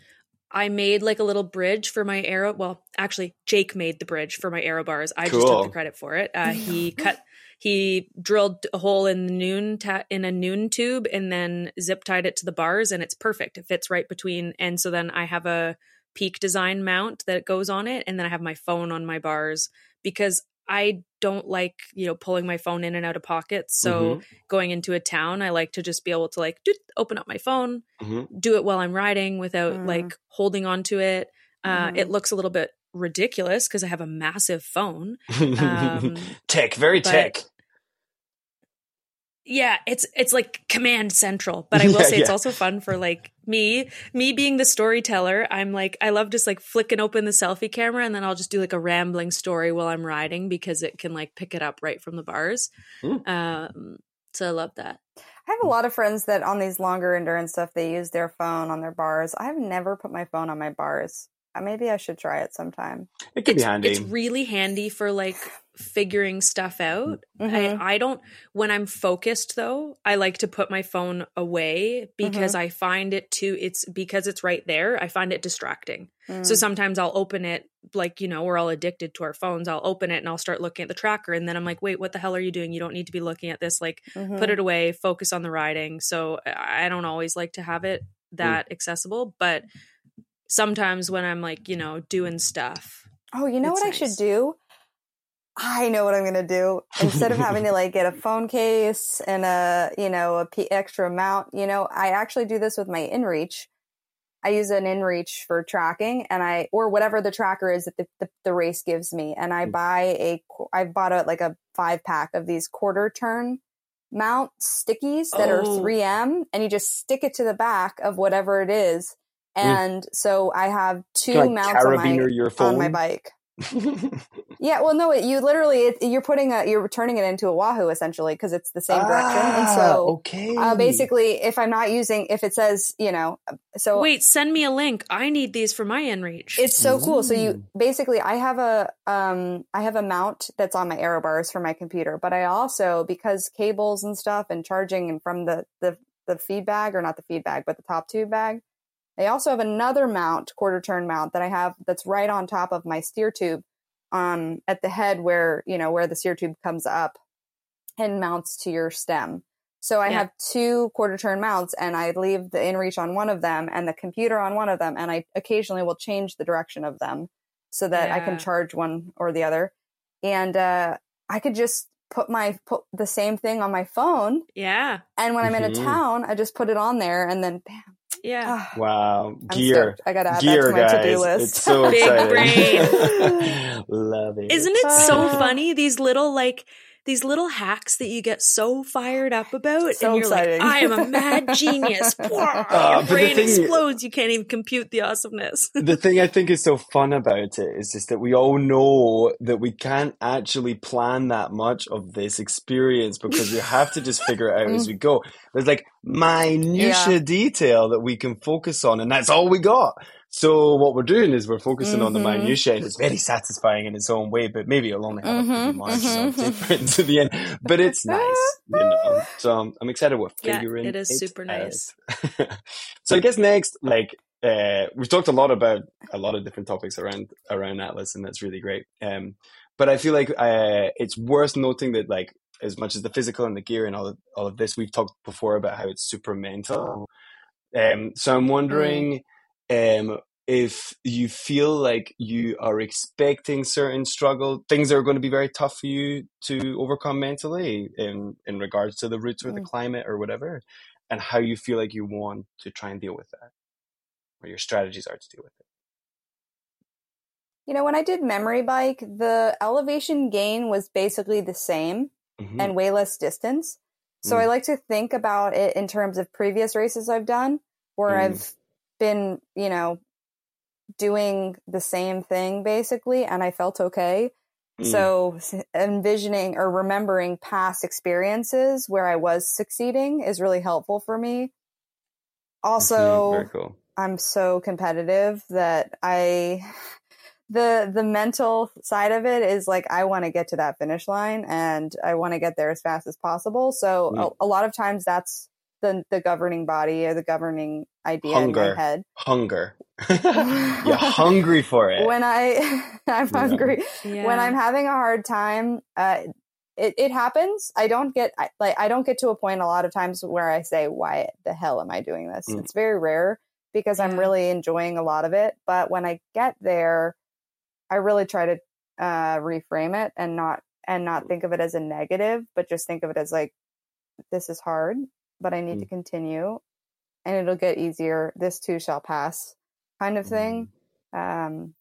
I made like a little bridge for my arrow. Well, actually, Jake made the bridge for my aero bars. I just took the credit for it. Uh, he cut, he drilled a hole in the noon ta- in a noon tube and then zip tied it to the bars, and it's perfect. It fits right between. And so then I have a peak design mount that goes on it, and then I have my phone on my bars because I don't like you know pulling my phone in and out of pockets. So Mhm. going into a town, I like to just be able to like doot, open up my phone, Mhm. do it while I'm riding without Mm. like holding on to it. Uh, Mhm. It looks a little bit ridiculous because I have a massive phone. (laughs) Um, tech, very but- tech. Yeah, it's it's like command central, but I (laughs) will Yeah, say it's yeah. also fun for like me, me being the storyteller. I'm like I love just like flicking open the selfie camera and then I'll just do like a rambling story while I'm riding because it can like pick it up right from the bars. Mm. Um, so I love that. I have a lot of friends that on these longer endurance stuff, they use their phone on their bars. I've never put my phone on my bars. Uh, Maybe I should try it sometime. It could it's, be handy. It's really handy for like figuring stuff out. Mhm. I, I don't when I'm focused though, I like to put my phone away because I find it too it's because it's right there, I find it distracting. Mm. So sometimes I'll open it like, you know, we're all addicted to our phones. I'll open it and I'll start looking at the tracker and then I'm like, "Wait, what the hell are you doing? You don't need to be looking at this. Like Mhm. put it away, focus on the riding." So I I don't always like to have it that accessible, but sometimes when I'm like, you know, doing stuff. Oh, you know what I should do? I know what I'm going to do. Instead of having to (laughs) like get a phone case and a, you know, a p- extra mount, you know, I actually do this with my InReach. I use an InReach for tracking and I, or whatever the tracker is that the, the, the race gives me. And I Mm. buy a, qu- I bought a, like a five pack of these quarter turn mount stickies that are Oh. 3M and you just stick it to the back of whatever it is. Mm. And so I have two Can I mounts on my, your phone on my bike. (laughs) Yeah, well, no, it, you literally it, you're putting a you're turning it into a Wahoo essentially because it's the same direction, and Ah, so okay. uh, basically, if I'm not using, if it says you know, so Wait, send me a link. I need these for my InReach. it's so cool. So Mm. you basically, I have a um, I have a mount that's on my aero bars for my computer, but I also because cables and stuff and charging and from the the the feed bag or not the feed bag, but the top tube bag. I also have another mount, quarter turn mount that I have that's right on top of my steer tube, um, at the head where you know where the steer tube comes up and mounts to your stem. So I Yeah. have two quarter turn mounts and I leave the InReach on one of them and the computer on one of them. And I occasionally will change the direction of them so that I can charge one or the other. And, uh, I could just put my, put the same thing on my phone. yeah, And when I'm in a Mhm. town, I just put it on there and then bam. Yeah. ah, wow, I'm gear, stoked. I gotta add gear, that to my to do list. It's so Big exciting. brain. (laughs) Love it. Isn't it so Ah. funny? These little like these little hacks that you get so fired up about, So and you're exciting. like, "I am a mad (laughs) genius!" Your Uh, the brain thing- explodes. You can't even compute the awesomeness. (laughs) the thing I think is so fun about it is just that we all know that we can't actually plan that much of this experience because we have to just figure it out as we go. There's like minutia detail that we can focus on, and that's all we got. So what we're doing is we're focusing on the minutiae and it's very satisfying in its own way. But maybe it'll only have a few Mhm, marks mhm. of difference (laughs) at the end. But it's (laughs) nice, you know. So um, I'm excited we're Yeah, it is it super nice. (laughs) so I guess next, like uh, we've talked a lot about a lot of different topics around around Atlas, and that's really great. Um, but I feel like uh, it's worth noting that like as much as the physical and the gear and all of, all of this, we've talked before about how it's super mental. Um, so I'm wondering um, if you feel like you are expecting certain struggle, things are going to be very tough for you to overcome mentally in in regards to the routes or the Mm. climate or whatever, and how you feel like you want to try and deal with that, or your strategies are to deal with it. You know, when I did memory bike, the elevation gain was basically the same Mhm. and way less distance. So Mm. I like to think about it in terms of previous races I've done where Mm. I've been, you know, doing the same thing basically and I felt okay. Mm. So envisioning or remembering past experiences where I was succeeding is really helpful for me. Also, very cool. I'm so competitive that I (sighs) the the mental side of it is like I want to get to that finish line and I want to get there as fast as possible. So Mm. a, a lot of times that's the the governing body or the governing idea in Hunger. my head. Hunger. (laughs) You're (laughs) hungry for it. When I (laughs) I'm Yeah. hungry Yeah. when I'm having a hard time, uh, it, it happens. I don't get I, like I don't get to a point a lot of times where I say, "Why the hell am I doing this?" Mm. It's very rare because I'm really enjoying a lot of it. But when I get there, I really try to uh, reframe it and not and not think of it as a negative, but just think of it as like, "This is hard, but I need Mm. to continue, and it'll get easier. This too shall pass," kind of thing. Um,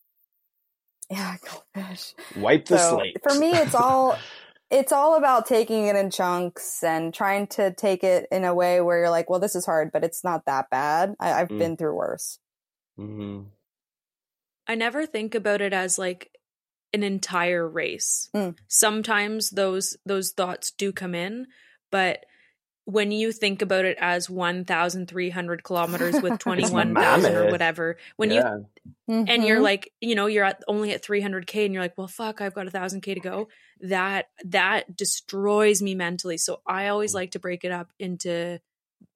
(laughs) yeah, goldfish Wipe the so slate. for me it's all (laughs) it's all about taking it in chunks and trying to take it in a way where you're like well this is hard but it's not that bad I, i've Mm. been through worse Mhm. I never think about it as like an entire race. Mm. Sometimes those those thoughts do come in, but when you think about it as 1,300 kilometers with (laughs) 21,000 or whatever, when you yeah. and you're Mhm. like, you know, you're at only at 300k and you're like, well, fuck, I've got a thousand k to go. That that destroys me mentally. So I always like to break it up into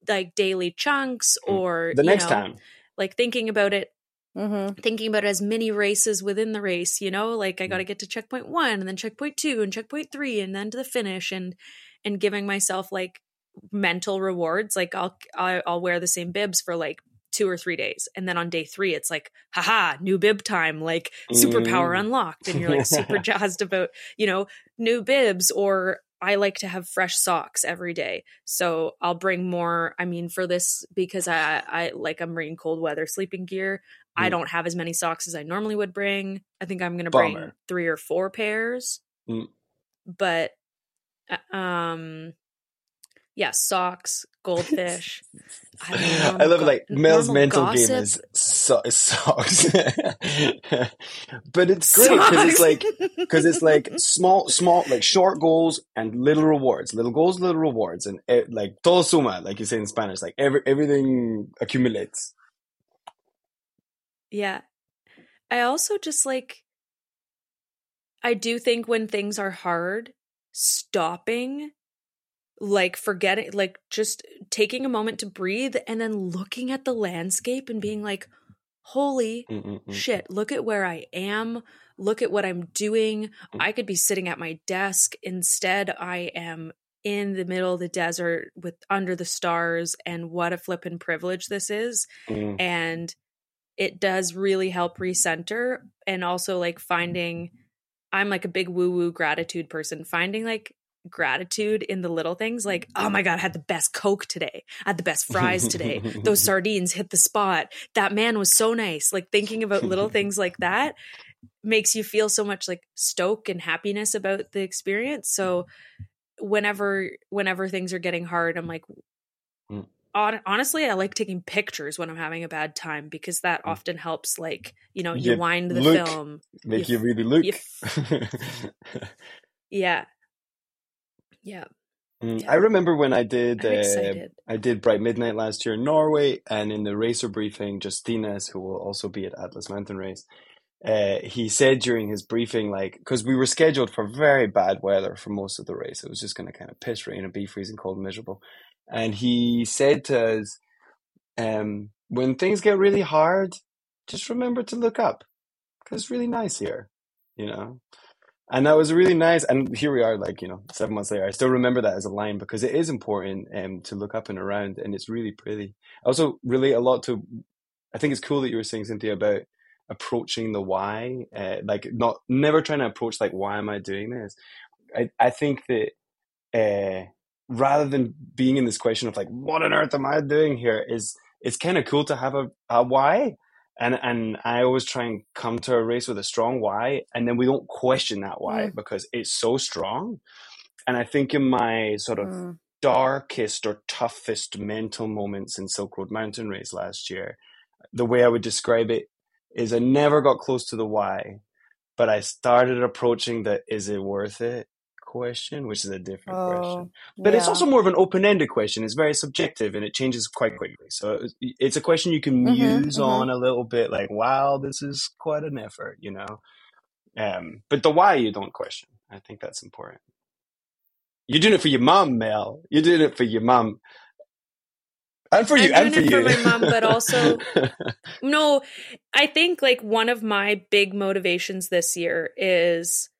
like daily chunks Mm. or the you next know, time. like thinking about it Mhm. thinking about it as mini races within the race, you know, like I got to Mm. get to checkpoint 1 and then checkpoint 2 and checkpoint 3 and then to the finish and and giving myself like mental rewards like I'll I- I'll wear the same bibs for like 2 or 3 days and then on day 3 it's like haha new bib time like superpower Mm. unlocked and you're like super (laughs) jazzed about, you know, new bibs or I like to have fresh socks every day. So I'll bring more, I mean for this because I I like I'm bringing cold weather sleeping gear. I Mm. don't have as many socks as I normally would bring. I think I'm going to bring 3 or 4 pairs. Mm. But uh, um yeah, socks, goldfish. (laughs) I don't know, I love it. go- Like Mel's normal mental gossip. game is so- is socks, (laughs) but it's great because it's like because it's (laughs) like small, small, like short goals and little rewards. Little goals, little rewards, and it, like todo suma, like you say in Spanish. Like every everything accumulates. Yeah. I also just like I do think when things are hard, stopping, like forgetting, like just taking a moment to breathe and then looking at the landscape and being like, holy Mm-mm-mm. shit, look at where I am. Look at what I'm doing. I could be sitting at my desk. Instead, I am in the middle of the desert with under the stars. And what a flippin' privilege this is Mm. and it does really help recenter and also like finding i'm like a big woo woo gratitude person finding like gratitude in the little things like oh my god i had the best coke today i had the best fries today (laughs) those sardines hit the spot that man was so nice like thinking about little things like that makes you feel so much like stoke and happiness about the experience. So whenever whenever things are getting hard, I'm like Mm. hon- honestly, I like taking pictures when I'm having a bad time because that Mm. often helps like, you know, you Yeah, wind the look. film. Make You you really look. you (laughs) Yeah. Yeah. Mm, Yeah. I remember when I did uh. I did Bright Midnight last year in Norway, and in the racer briefing, Justinas, who will also be at Atlas Mountain Race, uh, he said during his briefing, like, because we were scheduled for very bad weather for most of the race, it was just going to kind of piss rain and be freezing cold and miserable, and he said to us, um, when things get really hard, just remember to look up, because it's really nice here, you know. And that was really nice. And here we are, like, you know, seven months later. I still remember that as a line because it is important um, to look up and around and it's really pretty. I also relate a lot to, I think it's cool that you were saying, Cynthia, about approaching the why, uh, like not, never trying to approach, like, why am I doing this? I, I think that uh, rather than being in this question of like, what on earth am I doing here is, it's kind of cool to have a, a why and and I always try and come to a race with a strong why, and then we don't question that why Mm. because it's so strong. And I think in my sort of Mm. darkest or toughest mental moments in Silk Road Mountain Race last year, the way I would describe it is I never got close to the why, but I started approaching the is it worth it question, which is a different question. Oh, But it's also more of an open-ended question. It's very subjective and it changes quite quickly. So it's- it's a question you can Mhm, muse mhm. on a little bit, like, wow, this is quite an effort, you know. Um, but the why you don't question. I think that's important. You're doing it for your mom, Mel. You're doing it for your mom. And for you, I'm and for doing you. it for my mom, but also- (laughs) No, I think like one of my big motivations this year is,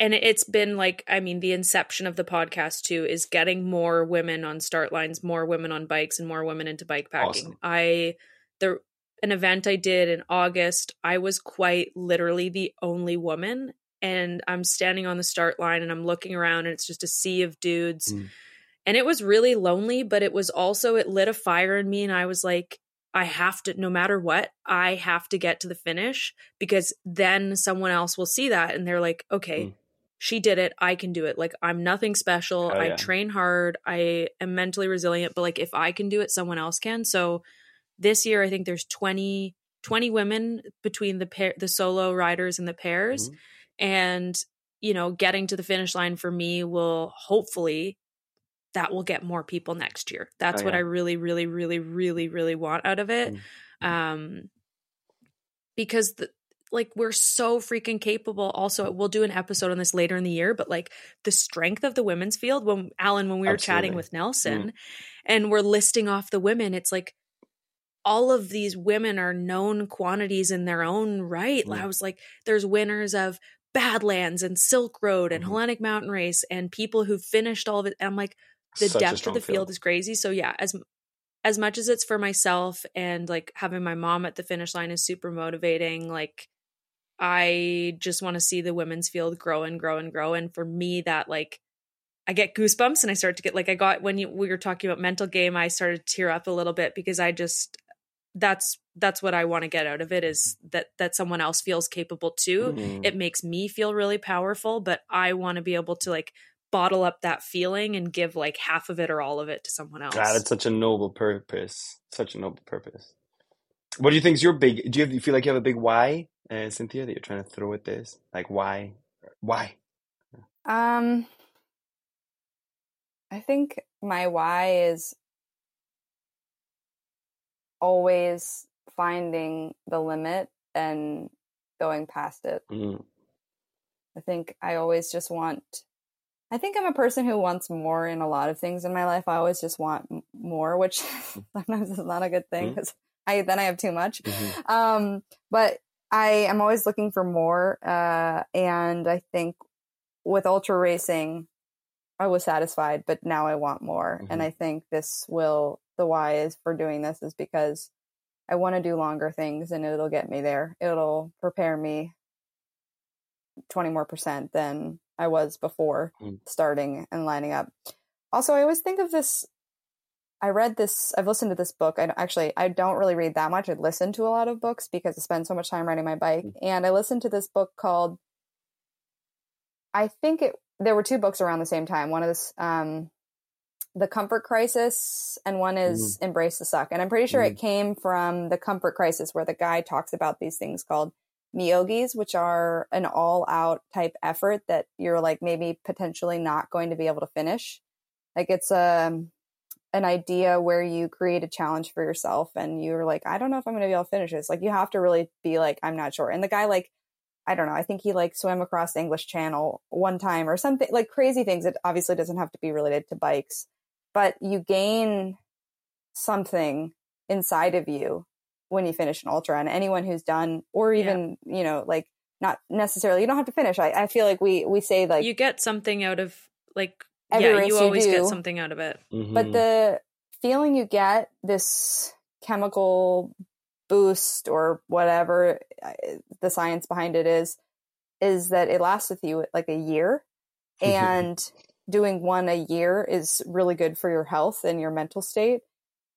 and it's been like, I mean, the inception of the podcast too is getting more women on start lines, more women on bikes, and more women into bike packing. Awesome. I, the, an event I did in August, I was quite literally the only woman. And I'm standing on the start line and I'm looking around and it's just a sea of dudes. Mm. And it was really lonely, but it was also, it lit a fire in me. And I was like, I have to, no matter what, I have to get to the finish because then someone else will see that and they're like, okay, Mm. She did it. I can do it. Like, I'm nothing special. Hell I yeah. train hard. I am mentally resilient, but like, if I can do it, someone else can. So this year, I think there's 20, 20 women between the pair, the solo riders and the pairs. Mhm. And, you know, getting to the finish line for me will hopefully that will get more people next year. That's Oh, what yeah. I really, really, really, really, really want out of it. Um, because the, like we're so freaking capable. Also, we'll do an episode on this later in the year, but like the strength of the women's field. When Alan, when we were chatting with Nelson, and we're listing off the women, it's like all of these women are known quantities in their own right. Mm. I was like, there's winners of Badlands and Silk Road and Mhm. Hellenic Mountain Race and people who finished all of it. And I'm like, the Such depth of the field is crazy. So yeah, as as much as it's for myself and like having my mom at the finish line is super motivating, like I just want to see the women's field grow and grow and grow. And for me, that like I get goosebumps and I start to get like I got when you we were talking about mental game, I started to tear up a little bit because I just that's that's what I want to get out of it is that that someone else feels capable too. Mhm. It makes me feel really powerful, but I want to be able to like bottle up that feeling and give like half of it or all of it to someone else. God, it's such a noble purpose. Such a noble purpose. What do you think is your big? Do you, have, you feel like you have a big why, uh, Cynthia, that you're trying to throw at this? Like why? Why? Um, I think my why is always finding the limit and going past it. Mm. I think I always just want. I think I'm a person who wants more in a lot of things in my life. I always just want more, which (laughs) sometimes is not a good thing because I then I have too much. Mhm. Um, but I am always looking for more, uh, and I think with ultra racing, I was satisfied, but now I want more, and Mhm. I think this will. The why is for doing this is because I want to do longer things, and it'll get me there. It'll prepare me twenty more percent than I was before Mm. starting and lining up. Also, I always think of this I read this. I've listened to this book. I actually I don't really read that much. I listen to a lot of books because I spend so much time riding my bike. Mm-hmm. And I listened to this book called. I think it. There were two books around the same time. One is um, the Comfort Crisis, and one is mm-hmm. Embrace the Suck. And I'm pretty sure mm-hmm. it came from the Comfort Crisis, where the guy talks about these things called misogis, which are an all-out type effort that you're like maybe potentially not going to be able to finish. Like it's a um, an idea where you create a challenge for yourself and you're like, I don't know if I'm going to be able to finish this. Like you have to really be like, I'm not sure. And the guy, like, I don't know. I think he like swam across the English Channel one time or something like crazy things. It obviously doesn't have to be related to bikes, but you gain something inside of you when you finish an ultra. And anyone who's done, or even yeah. you know, like not necessarily, you don't have to finish. I, I feel like we we say like you get something out of like every yeah, you always you do, get something out of it. Mm-hmm. But the feeling you get, this chemical boost or whatever uh, the science behind it is, is that it lasts with you like a year. (laughs) And doing one a year is really good for your health and your mental state.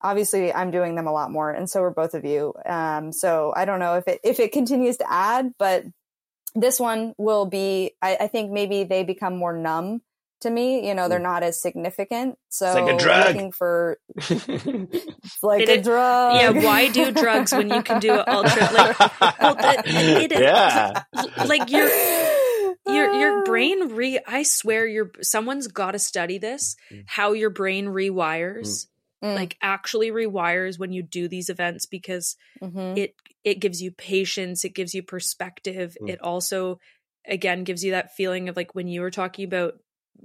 Obviously, I'm doing them a lot more, and so are both of you. Um, so I don't know if it if it continues to add, but this one will be. I, I think maybe they become more numb to me. You know, they're mm. not as significant. So it's like a drug. looking for (laughs) like a drug. Yeah, why do drugs when you can do it (laughs) ultra? Like, well, the, it, yeah, like your your your (laughs) brain re. I swear, your someone's got to study this. Mm. How your brain rewires. Mm. like actually rewires when you do these events because mm-hmm. it it gives you patience it gives you perspective mm. it also again gives you that feeling of like when you were talking about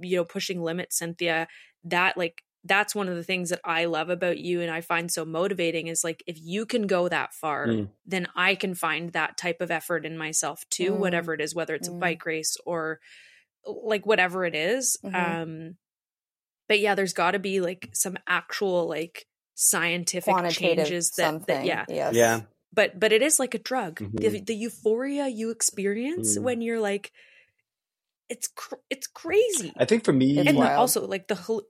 you know pushing limits cynthia that like that's one of the things that I love about you and I find so motivating is like if you can go that far, mm. then I can find that type of effort in myself too, mm. whatever it is, whether it's mm. a bike race or like whatever it is. Mm-hmm. Um but yeah, there's got to be like some actual like scientific changes that, that yeah. Yes. Yeah. But but it is like a drug. Mm-hmm. The, the euphoria you experience mm. when you're like it's cr- it's crazy. I think for me, and wild. also like the whole.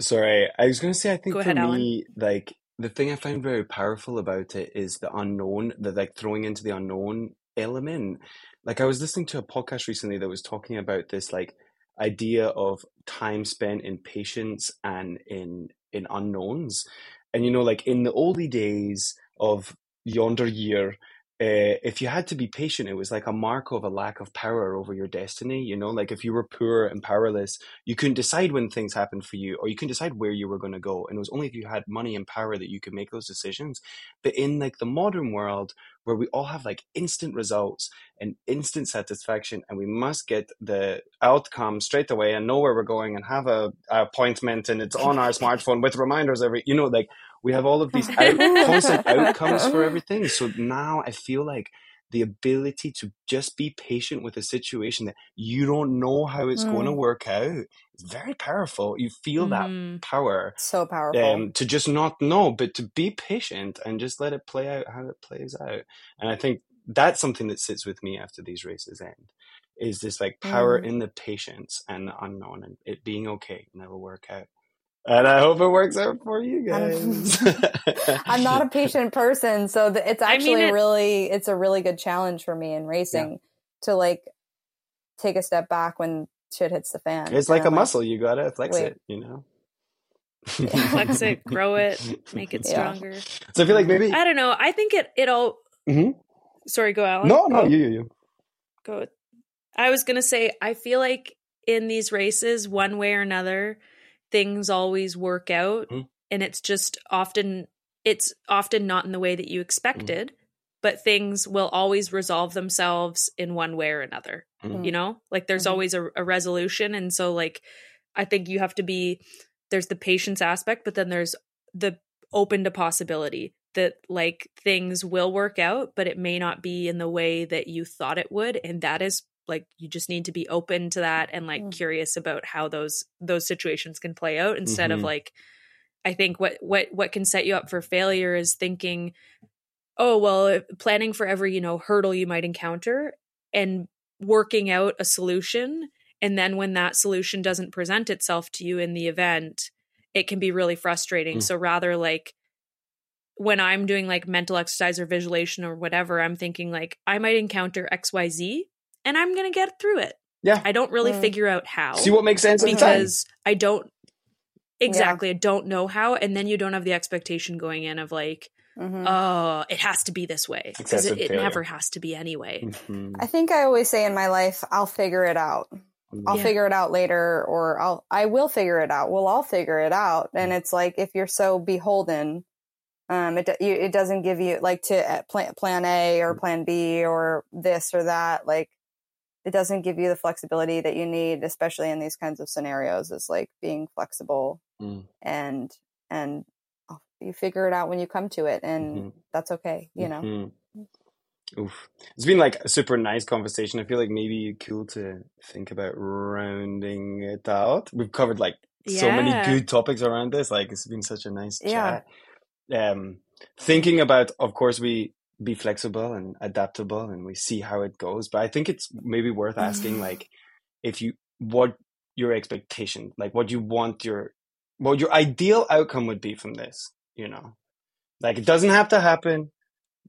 Sorry, I was going to say. I think Go for ahead, me, Alan. like the thing I find very powerful about it is the unknown, the like throwing into the unknown element. Like I was listening to a podcast recently that was talking about this like idea of time spent in patience and in in unknowns, and you know, like in the oldie days of yonder year uh, if you had to be patient, it was like a mark of a lack of power over your destiny. You know, like if you were poor and powerless, you couldn't decide when things happened for you, or you couldn't decide where you were going to go. And it was only if you had money and power that you could make those decisions. But in like the modern world, where we all have like instant results and instant satisfaction, and we must get the outcome straight away and know where we're going and have a, a appointment, and it's on our smartphone with reminders every, you know, like we have all of these out, constant (laughs) outcomes for everything. So now I feel like the ability to just be patient with a situation that you don't know how it's mm. going to work out is very powerful. You feel mm. that mm-hmm. power. So powerful. Um, to just not know, but to be patient and just let it play out how it plays out. And I think that's something that sits with me after these races end is this like power mm. in the patience and the unknown and it being okay and it'll work out and I hope it works out for you guys. (laughs) (laughs) I'm not a patient person, so it's actually I mean, it, really it's a really good challenge for me in racing yeah. to like take a step back when shit hits the fan. It's like a like, muscle; you gotta flex wait. it. You know, (laughs) flex it, grow it, make it stronger. Yeah. So I feel like maybe I don't know. I think it it all. Mm-hmm. Sorry, go Alan. No, no, you, you, you. Go. I was gonna say I feel like in these races, one way or another things always work out mm-hmm. and it's just often it's often not in the way that you expected mm-hmm. but things will always resolve themselves in one way or another mm-hmm. you know like there's mm-hmm. always a, a resolution and so like i think you have to be there's the patience aspect but then there's the open to possibility that like things will work out but it may not be in the way that you thought it would and that is like you just need to be open to that and like mm. curious about how those those situations can play out instead mm-hmm. of like i think what what what can set you up for failure is thinking oh well planning for every you know hurdle you might encounter and working out a solution and then when that solution doesn't present itself to you in the event it can be really frustrating. Mm. So rather like when I'm doing like mental exercise or visualization or whatever, I'm thinking like I might encounter XYZ and I'm going to get through it. Yeah. I don't really Mm. figure out how See what makes sense at the time. because I don't exactly I don't know how and then you don't have the expectation going in of like Mhm. oh it has to be this way because it, it never has to be anyway. Mhm. I think I always say in my life, I'll figure it out. I'll Yeah. figure it out later, or I'll I will figure it out. We'll all figure it out. And it's like if you're so beholden, um, it you, it doesn't give you like to uh, plan plan A or plan B or this or that. Like it doesn't give you the flexibility that you need, especially in these kinds of scenarios. Is like being flexible Mm. and and oh, you figure it out when you come to it, and Mhm. that's okay. You know. Mhm. Oof. It's been like a super nice conversation. I feel like maybe cool to think about rounding it out. We've covered like so many good topics around this. Like it's been such a nice Yeah. chat. Um, thinking about, of course, we be flexible and adaptable, and we see how it goes. But I think it's maybe worth asking, mm-hmm. like, if you what your expectation, like, what you want your what your ideal outcome would be from this. You know, like it doesn't have to happen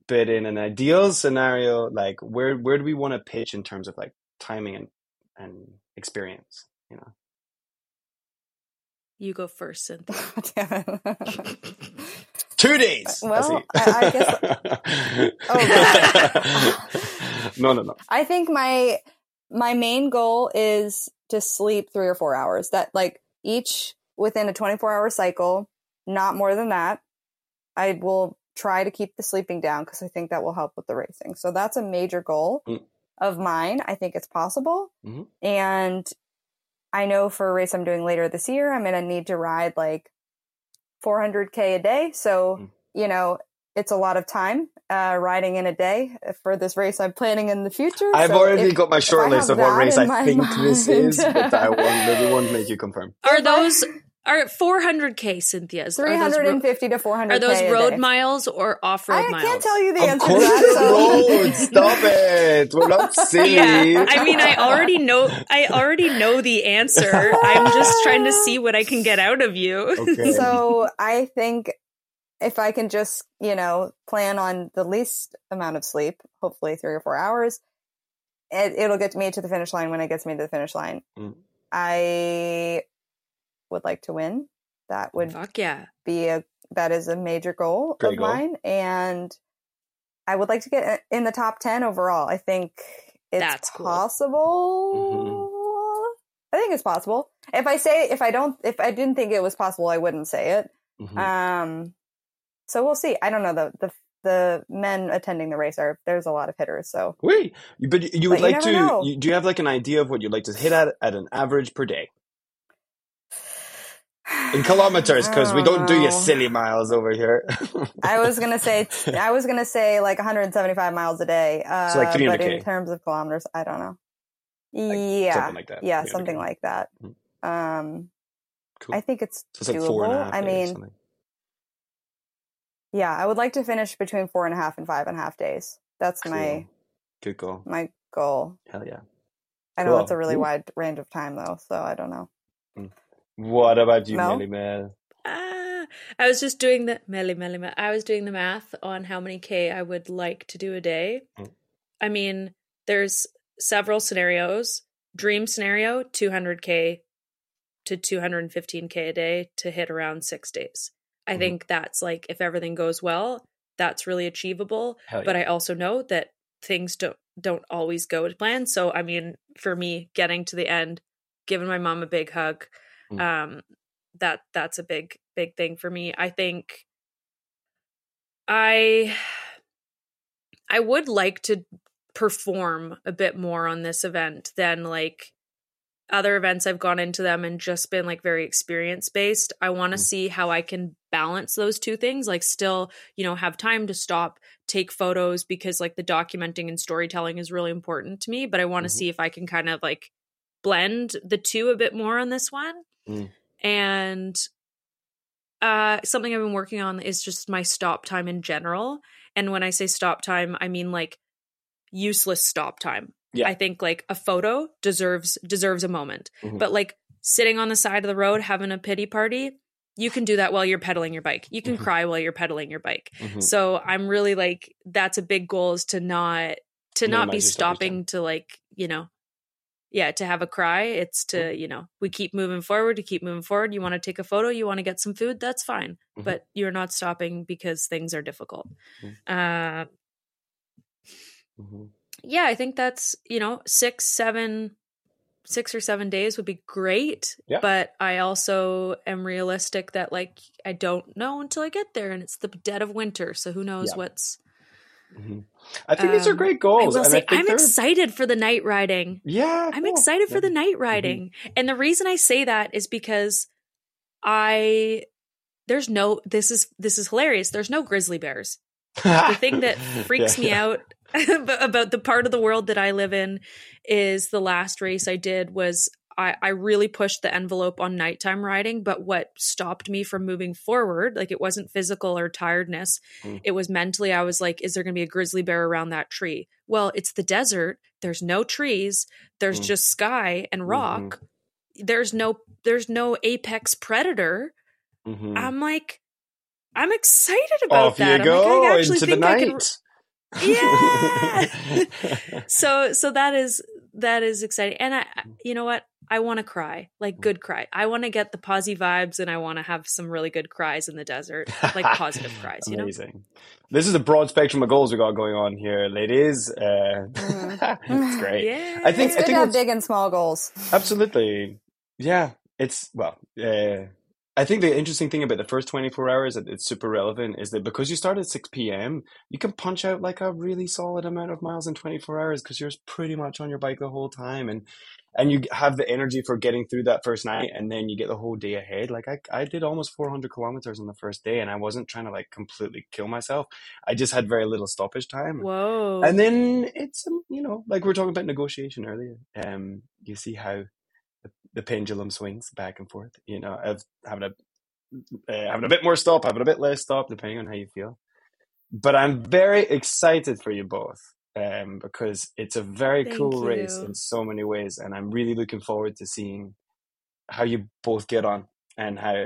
but in an ideal scenario like where where do we want to pitch in terms of like timing and and experience you know You go first, Cynthia. (laughs) two days Well, I- I it. (laughs) Oh, (laughs) no no no I think my my main goal is to sleep three or four hours. That like each within a 24 hour cycle, not more than that. I will try to keep the sleeping down because I think that will help with the racing. So that's a major goal Mm. of mine. I think it's possible. Mhm. And I know for a race I'm doing later this year, I'm going to need to ride like 400K a day. So, Mm. you know, it's a lot of time uh, riding in a day for this race I'm planning in the future. i've So already if- got my short list of what race i my think this is mind. but i (laughs) won't maybe won't make you confirm Are If I- those are 400k Cynthia's? Are those, ro- 350 to 400 are those road miles or off road miles? I can't tell you the of answer to course that. road (laughs) stop it we're not silly Yeah, I mean, I already know. I already know the answer. I'm just trying to see what I can get out of you. okay so I think if I can just, you know, plan on the least amount of sleep, hopefully three or four hours, it, it'll get me to the finish line when it gets me to the finish line. Mm. I would like to win. That would Fuck yeah! be a that is a major goal Great of goal. mine, and I would like to get in the top ten overall. I think it's That's cool. possible. Mm-hmm. I think it's possible. If I say if I don't if I didn't think it was possible, I wouldn't say it. Mhm. Um, so we'll see. I don't know the the the men attending the race are there's a lot of hitters. So Wait, you- but you would But like never to? You, do you have like an idea of what you'd like to hit at at an average per day in kilometers? Because we don't do your silly miles over here. I was gonna (laughs) say I was gonna say like 175 miles a day. Uh, So, like, but 300K. in terms of kilometers, I don't know. Like, yeah, something like that. yeah, something like that. Mhm. Um, cool. I think it's so it's like doable. four and a half. I mean, yeah, I would like to finish between four and a half and five and a half days. That's my good goal. my goal. Hell yeah. I know Cool. it's a really Ooh. wide range of time though, so I don't know. What about you, Mel? Melly Mel? Ah, I was just doing the melly melly. ma- I was doing the math on how many k I would like to do a day. Mm. I mean, there's several scenarios. Dream scenario: 200k to 215k a day to hit around six days. I Mhm. think that's like if everything goes well, that's really achievable. Hell but. I also know that things don't don't always go to plan. So I mean, for me, getting to the end, giving my mom a big hug, Mm. um, that that's a big big thing for me. I think I I would like to perform a bit more on this event than like other events I've gone into them and just been like very experience based. I want to Mm. see how I can balance those two things, like still, you know, have time to stop, take photos because like the documenting and storytelling is really important to me, but I want to Mhm. see if I can kind of like blend the two a bit more on this one. Mm. And uh something I've been working on is just my stop time in general. And when I say stop time, I mean like useless stop time. Yeah. I think like a photo deserves deserves a moment. Mhm. But like sitting on the side of the road having a pity party, you can do that while you're pedaling your bike. You can Mhm. cry while you're pedaling your bike. Mhm. So I'm really like that's a big goal is to not to not be Minimize your stoppage stopping to like, you know, yeah, to have a cry. It's to, you know, we keep moving forward, to keep moving forward. You want to take a photo, you want to get some food, that's fine. Mhm. But you're not stopping because things are difficult. Mhm. Uh Mhm. yeah, I think that's, you know, six, seven, six or seven days would be great. Yeah. But I also am realistic that like I don't know until I get there and it's the dead of winter. So who knows Yeah. what's Mhm. I think these are Um, great I goals. will say I think I'm they're- excited for the night riding. Yeah, I'm cool. excited for the night riding. And the reason I say that is because I there's no this is this is hilarious. There's no grizzly bears. The thing that (laughs) freaks Yeah, me yeah. out (laughs) about the part of the world that I live in is the last race I did was I, I really pushed the envelope on nighttime riding, but what stopped me from moving forward, like it wasn't physical or tiredness, Mm. it was mentally. I was like, is there going to be a grizzly bear around that tree? Well, it's the desert. There's no trees. There's Mm. just sky and Mhm. rock. There's no there's no apex predator. Mhm. I'm like, I'm excited about Off that. you I'm go like, I actually into the think I can... night. Yeah! (laughs) (laughs) so so that is that is exciting and i you know what i want to cry like good cry i want to get the posy vibes and i want to have some really good cries in the desert like positive (laughs) cries you know Amazing. This is a broad spectrum of goals we got going on here, ladies. Uh, (laughs) it's great. yeah (laughs) I think- It's good to have big and small goals. Absolutely. Yeah. It's, well, uh, I think the interesting thing about the first 24 hours that it's super relevant is that because you start at 6 p.m., you can punch out like a really solid amount of miles in 24 hours because you're pretty much on your bike the whole time. And, and you have the energy for getting through that first night and then you get the whole day ahead. Like I, I did almost 400 kilometers on the first day and I wasn't trying to like completely kill myself. I just had very little stoppage time. whoa And then it's um, you know like we are talking about negotiation earlier. Um, you see how the, pendulum swings back and forth. You know, of having a uh, having a bit more stop, having a bit less stop, depending on how you feel. But I'm very excited for you both um, because it's a very Thank cool race in so many ways, and I'm really looking forward to seeing how you both get on and how.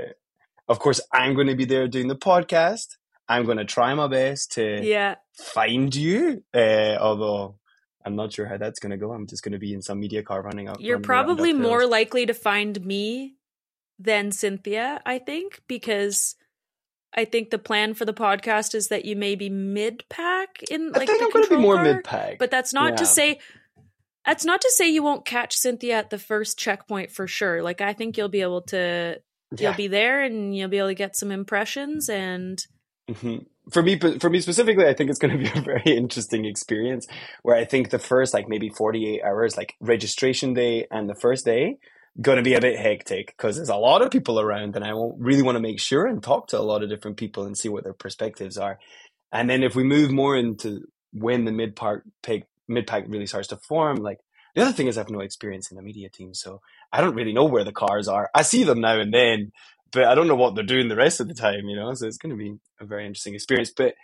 Of course, I'm going to be there doing the podcast. I'm going to try my best to yeah find you. Uh, although I'm not sure how that's going to go. I'm just going to be in some media car running up. you're probably more likely to find me than cynthia i think because i think the plan for the podcast is that you may be mid pack in I like think the I'm going to be more mid pack. But that's not to say that's not to say you won't catch Cynthia at the first checkpoint for sure. Like I think you'll be able to yeah. you'll be there and you'll be able to get some impressions and hmm For me, for me specifically, I think it's going to be (laughs) a very interesting experience. Where I think the first like maybe forty eight hours, like registration day and the first day, going to be a bit hectic because there's a lot of people around, and I really want to make sure and talk to a lot of different people and see what their perspectives are. And then if we move more into when the mid part pack mid pack really starts to form, like the other thing is I have no experience in the media team, so I don't really know where the cars are. I see them now and then, but I don't know what they're doing the rest of the time, you know. So it's going to be a very interesting experience. But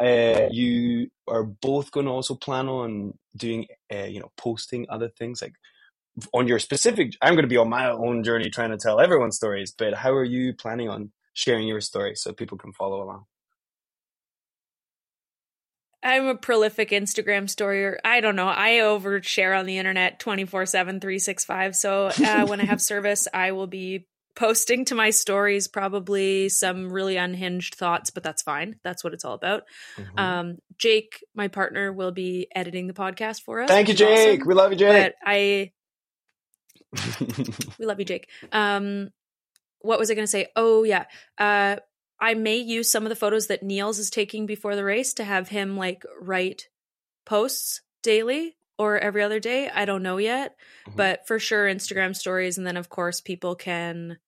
uh, you are both going to also plan on doing, uh, you know, posting other things like on your specific. I'm going to be on my own journey trying to tell everyone's stories. But how are you planning on sharing your story so people can follow along? I'm a prolific Instagram storyer. I don't know. I overshare on the internet 24 7, 365. So uh, when I have (laughs) service, I will be posting to my stories probably some really unhinged thoughts, but that's fine. That's what it's all about. Mhm. Um, Jake, my partner, will be editing the podcast for us. Thank you, Jake. awesome. We love you, Jake. But I (laughs) we love you, Jake. Um, what was I going to say? Oh yeah, uh, I may use some of the photos that Niels is taking before the race to have him like write posts daily or every other day. I don't know yet, Mhm. but for sure Instagram stories, and then of course people can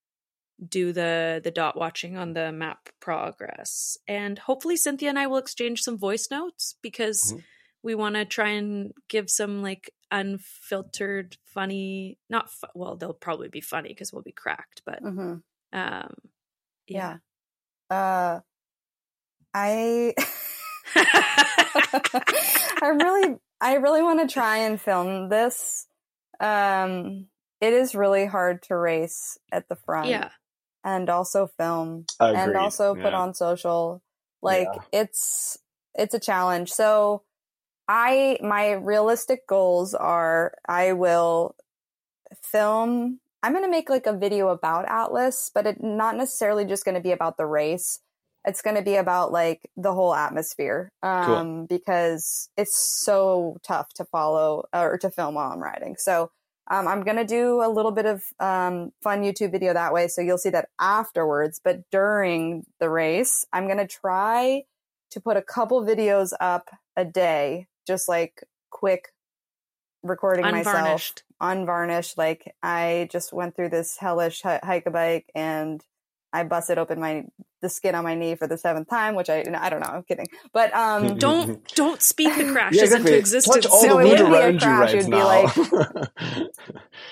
do the the dot watching on the map progress, and hopefully Cynthia and I will exchange some voice notes because Mhm. we want to try and give some like unfiltered funny not fu- well they'll probably be funny because we'll be cracked but hmm um Yeah. Uh, I. (laughs) I really, I really want to try and film this. Um, it is really hard to race at the front. yeah and also film and also put on social. Like Yeah. it's it's a challenge. So I my realistic goals are I will film I'm going to make like a video about Atlas, but it not necessarily just going to be about the race. It's going to be about like the whole atmosphere um because it's so tough to follow or to film while I'm riding. So um, I'm going to do a little bit of um, fun YouTube video that way. So you'll see that afterwards. But during the race, I'm going to try to put a couple videos up a day, just like quick recording myself Unvarnished. unvarnished. Like I just went through this hellish hi- hike a bike and I busted open my the skin on my knee for the seventh time, which I I don't know. I'm kidding, but um, (laughs) Don't don't speak the (laughs) crashes Yeah, exactly. into existence. Touch all No, the it'd wood be a around you right It'd be now. like- (laughs)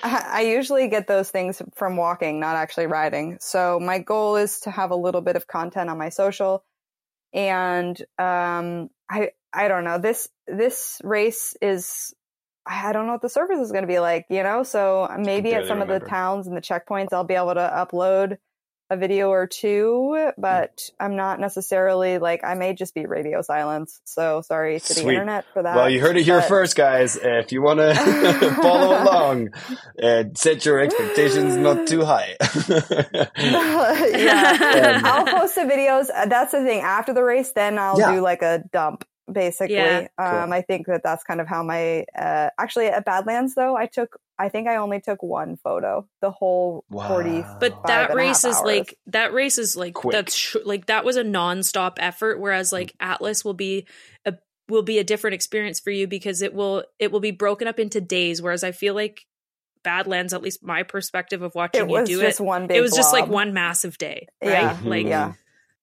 I I usually get those things from walking, not actually riding. So my goal is to have a little bit of content on my social, and um, I I don't know this this race is I don't know what the surface is going to be like, you know. So maybe at barely some of the towns and the checkpoints, I'll be able to upload a video or two, but I'm not necessarily like I may just be radio silence. So sorry to the internet for that. well, you heard it here but- first, guys. If you want to (laughs) (laughs) follow along, uh, set your expectations not too (laughs) high. yeah. Um, I'll post the videos. That's the thing. After the race, then I'll Yeah. do like a dump, basically. Yeah. Um, Cool. I think that that's kind of how my, uh, actually at Badlands though, I took, I think I only took one photo the whole 40. But that race is hours. like that race is like Quick. that's sh- like that was a nonstop effort. Whereas like Atlas will be a will be a different experience for you because it will it will be broken up into days. Whereas I feel like Badlands, at least my perspective of watching It you was do just it, one big it was just like one massive day, right? Yeah. Like Yeah.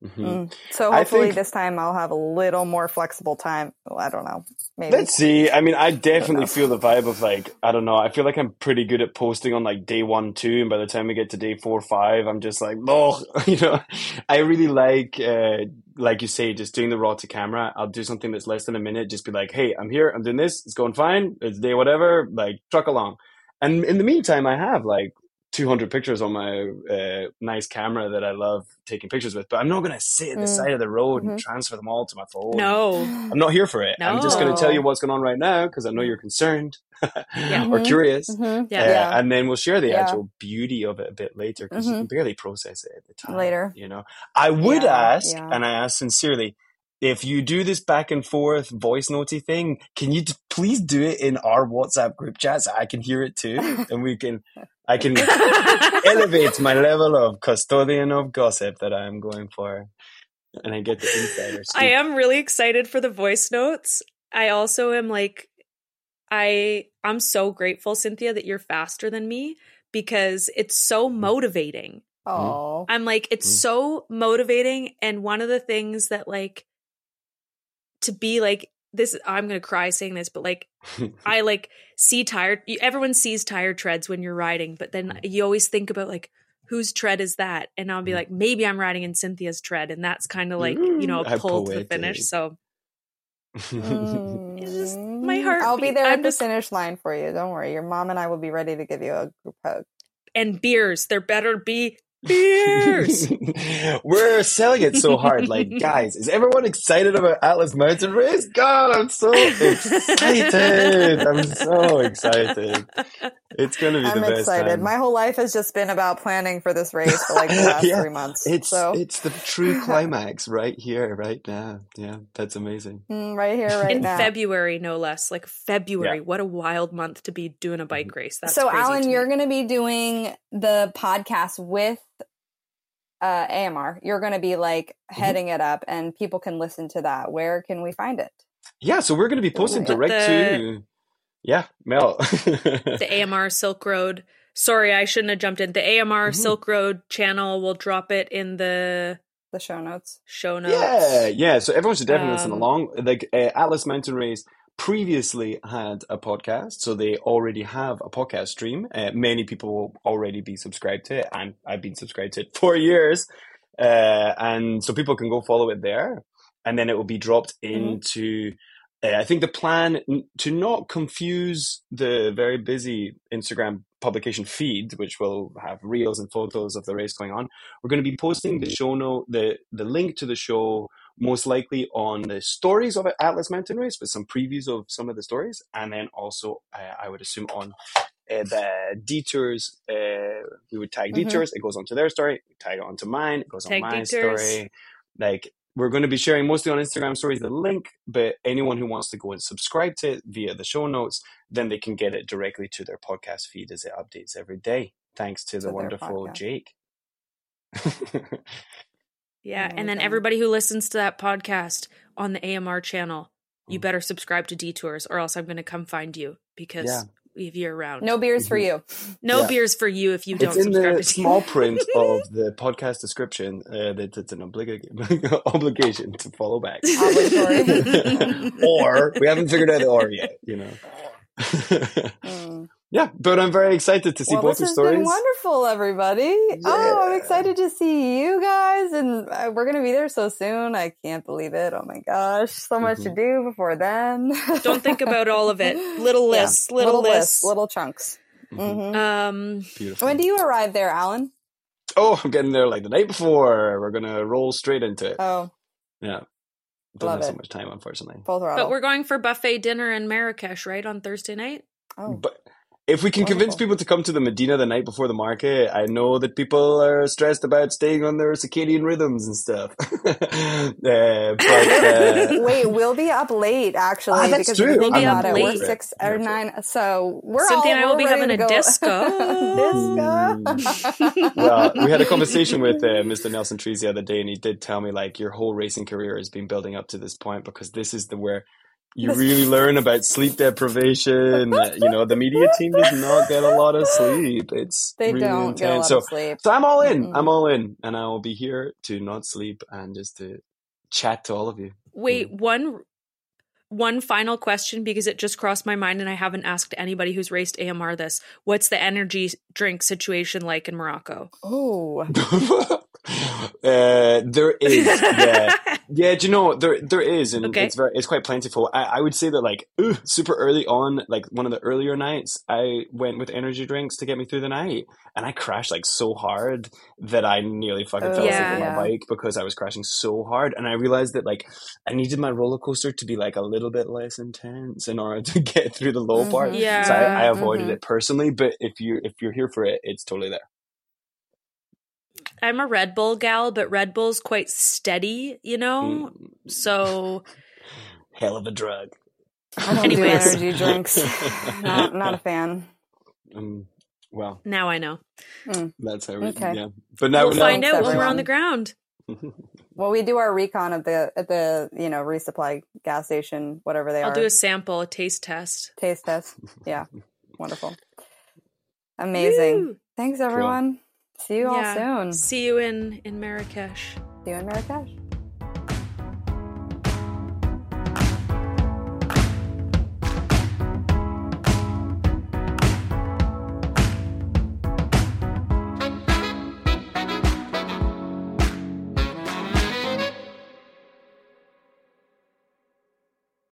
Mhm. Mm. So hopefully think- this time I'll have a little more flexible time. Well, I don't know. Maybe. Let's see. I mean, I definitely know. feel the vibe of like, I don't know. I feel like I'm pretty good at posting on like day one, two, and by the time we get to day four, five, I'm just like, oh, (laughs) you know. I really like, uh, like you say, just doing the raw to camera. I'll do something that's less than a minute. Just be like, hey, I'm here. I'm doing this. It's going fine. It's day whatever. Like, truck along. And in the meantime, I have like 200 pictures on my uh, nice camera that I love taking pictures with. But I'm not going to sit at the Mm. side of the road and Mhm. transfer them all to my phone. no, (gasps) I'm not here for it. I'm just going to tell you what's going on right now because I know you're concerned (laughs) or Mhm. curious. Mhm. Yeah. Uh, Yeah. And then we'll share the Yeah. actual beauty of it a bit later because you Mhm. can barely process it at the time. Later. You know, I would Yeah, ask, yeah. and I ask sincerely, if you do this back and forth voice notey thing, can you t- please do it in our WhatsApp group chat so I can hear it too? (laughs) and we can, I can (laughs) elevate my level of custodian of gossip that I am going for. And I get the insider scoop. I am really excited for the voice notes. I also am like I I'm so grateful Cynthia that you're faster than me because it's so motivating. Oh. I'm like it's Mm. so motivating and one of the things that like to be like this I'm going to cry saying this but like (laughs) I like see tired everyone sees tired treads when you're riding but then you always think about like whose tread is that and I'll be Mm. like maybe I'm riding in Cynthia's tread and that's kind of like you know (gasps) a pull to the finish so It's just my Mm, heart I'll be there I'm at the just- finish line for you. Don't worry. Your mom and I will be ready to give you a group hug. and beers there better be beers (laughs) We're selling it so hard. Like, (laughs) guys, is everyone excited about Atlas Mountain Race? God, I'm so excited. I'm so excited. It's going to be I'm the best excited. time. My whole life has just been about planning for this race for like the (laughs) last Yeah, three months. It's so it's the true climax right here, right now. Yeah, that's amazing. mm, right here, right in now. February no less like February what a wild month to be doing a bike race that's so, crazy Alan, to you're going to be doing the podcast with uh, AMR. You're going to be like Mm-hmm. heading it up, and people can listen to that. Where can we find it? Yeah, so we're going to be posting At direct the- to. Yeah, Mel. (laughs) the AMR Silk Road sorry I shouldn't have jumped in the AMR Mhm. Silk Road channel we'll drop it in the The show notes. show notes Yeah, yeah. So everyone should definitely listen Um, along. Like uh, Atlas Mountain Race previously had a podcast, so they already have a podcast stream. Uh, many people will already be subscribed to it, and I've been subscribed to it (laughs) for years. Uh, and so people can go follow it there, and then it will be dropped Mhm. into. Uh, I think the plan to not confuse the very busy Instagram publication feed, which will have reels and photos of the race going on. We're going to be posting the show note, the the link to the show, most likely on the stories of Atlas Mountain Race with some previews of some of the stories, and then also uh, I would assume on uh, the detours. Uh, we would tag Mhm. detours. It goes onto their story. Tag it onto mine. It goes Tag on my detours. story. Like we're going to be sharing mostly on Instagram stories the link, but anyone who wants to go and subscribe to it via the show notes, then they can get it directly to their podcast feed as it updates every day. Thanks to To the wonderful podcast. Jake. (laughs) Yeah, and then Amazing. everybody who listens to that podcast on the AMR channel, you Mm. better subscribe to Detours, or else I'm going to come find you because Yeah. if you're around, No beers for Mhm. you. no Yeah. beers for you if you it's don't in subscribe the to small print (laughs) of the podcast description uh, that it's an obliga- (laughs) obligation to follow back. (laughs) Or we haven't figured out the or yet, you know. Mm. Yeah, but I'm very excited to see well, both this your has stories. been wonderful, everybody. Oh, I'm excited to see you guys, and uh, we're gonna be there so soon. I can't believe it. Oh my gosh, so much to Mhm. do before then. Don't think about all of it. (laughs) Little Yeah, lists, little, lists. little chunks. Mhm. hmm Um, Beautiful. When do you arrive there, Allan? oh, I'm getting there like the night before. We're gonna roll straight into it. Oh, yeah, don't love have so much time, unfortunately. full throttle. but we're going for buffet dinner in Marrakesh, right on Thursday night. oh, But if we can convince Wonderful. people to come to the Medina the night before the market, I know that people are stressed about staying on their circadian rhythms and stuff. (laughs) uh, but (laughs) uh, Wait, we'll be up late actually Ah, that's because true. if think We'll be about up it, we're six or true. nine. So we're Cynthia all and I will be having to a go. disco. (laughs) disco. well, we had a conversation with uh, Mr. Nelson Trees the other day, and he did tell me like your whole racing career has been building up to this point because this is the where you really learn about sleep deprivation. You know, the media team does not get a lot of sleep. It's (laughs) they really don't get a lot So of sleep. So I'm all in. Mm-mm. I'm all in, and I will be here to not sleep and just to chat to all of you. Wait, one one final question because it just crossed my mind and I haven't asked anybody who's raced AMR this. What's the energy drink situation like in Morocco? Oh, (laughs) (laughs) uh, there is, yeah, (laughs) yeah. Do you know there there is, and Okay. it's very it's quite plentiful. I, I would say that like ugh, super early on, like one of the earlier nights, I went with energy drinks to get me through the night, and I crashed like so hard that I nearly fucking Oh, fell asleep Yeah. on yeah. my bike because I was crashing so hard, and I realized that like I needed my roller coaster to be like a little bit less intense in order to (laughs) get through the low part. Mhm. Yeah. So I, I avoided Mhm. it personally, but if you if you're here for it, it's totally there. I'm a Red Bull gal, but Red Bull's quite steady, you know? Mm. So (laughs) Hell of a drug. I don't Anyways. do energy (laughs) drinks. not, not a fan. (laughs) Um, well, now I know. that's how we. Okay. Yeah, but now we'll now- find out when we're on the ground. Well, we do our recon at the at the you know resupply gas station, whatever they are. I'll do a sample, a taste test. taste test. Yeah, wonderful, amazing. Woo! Thanks, everyone. See you Yeah. all soon. See you in in Marrakesh. See you in Marrakesh.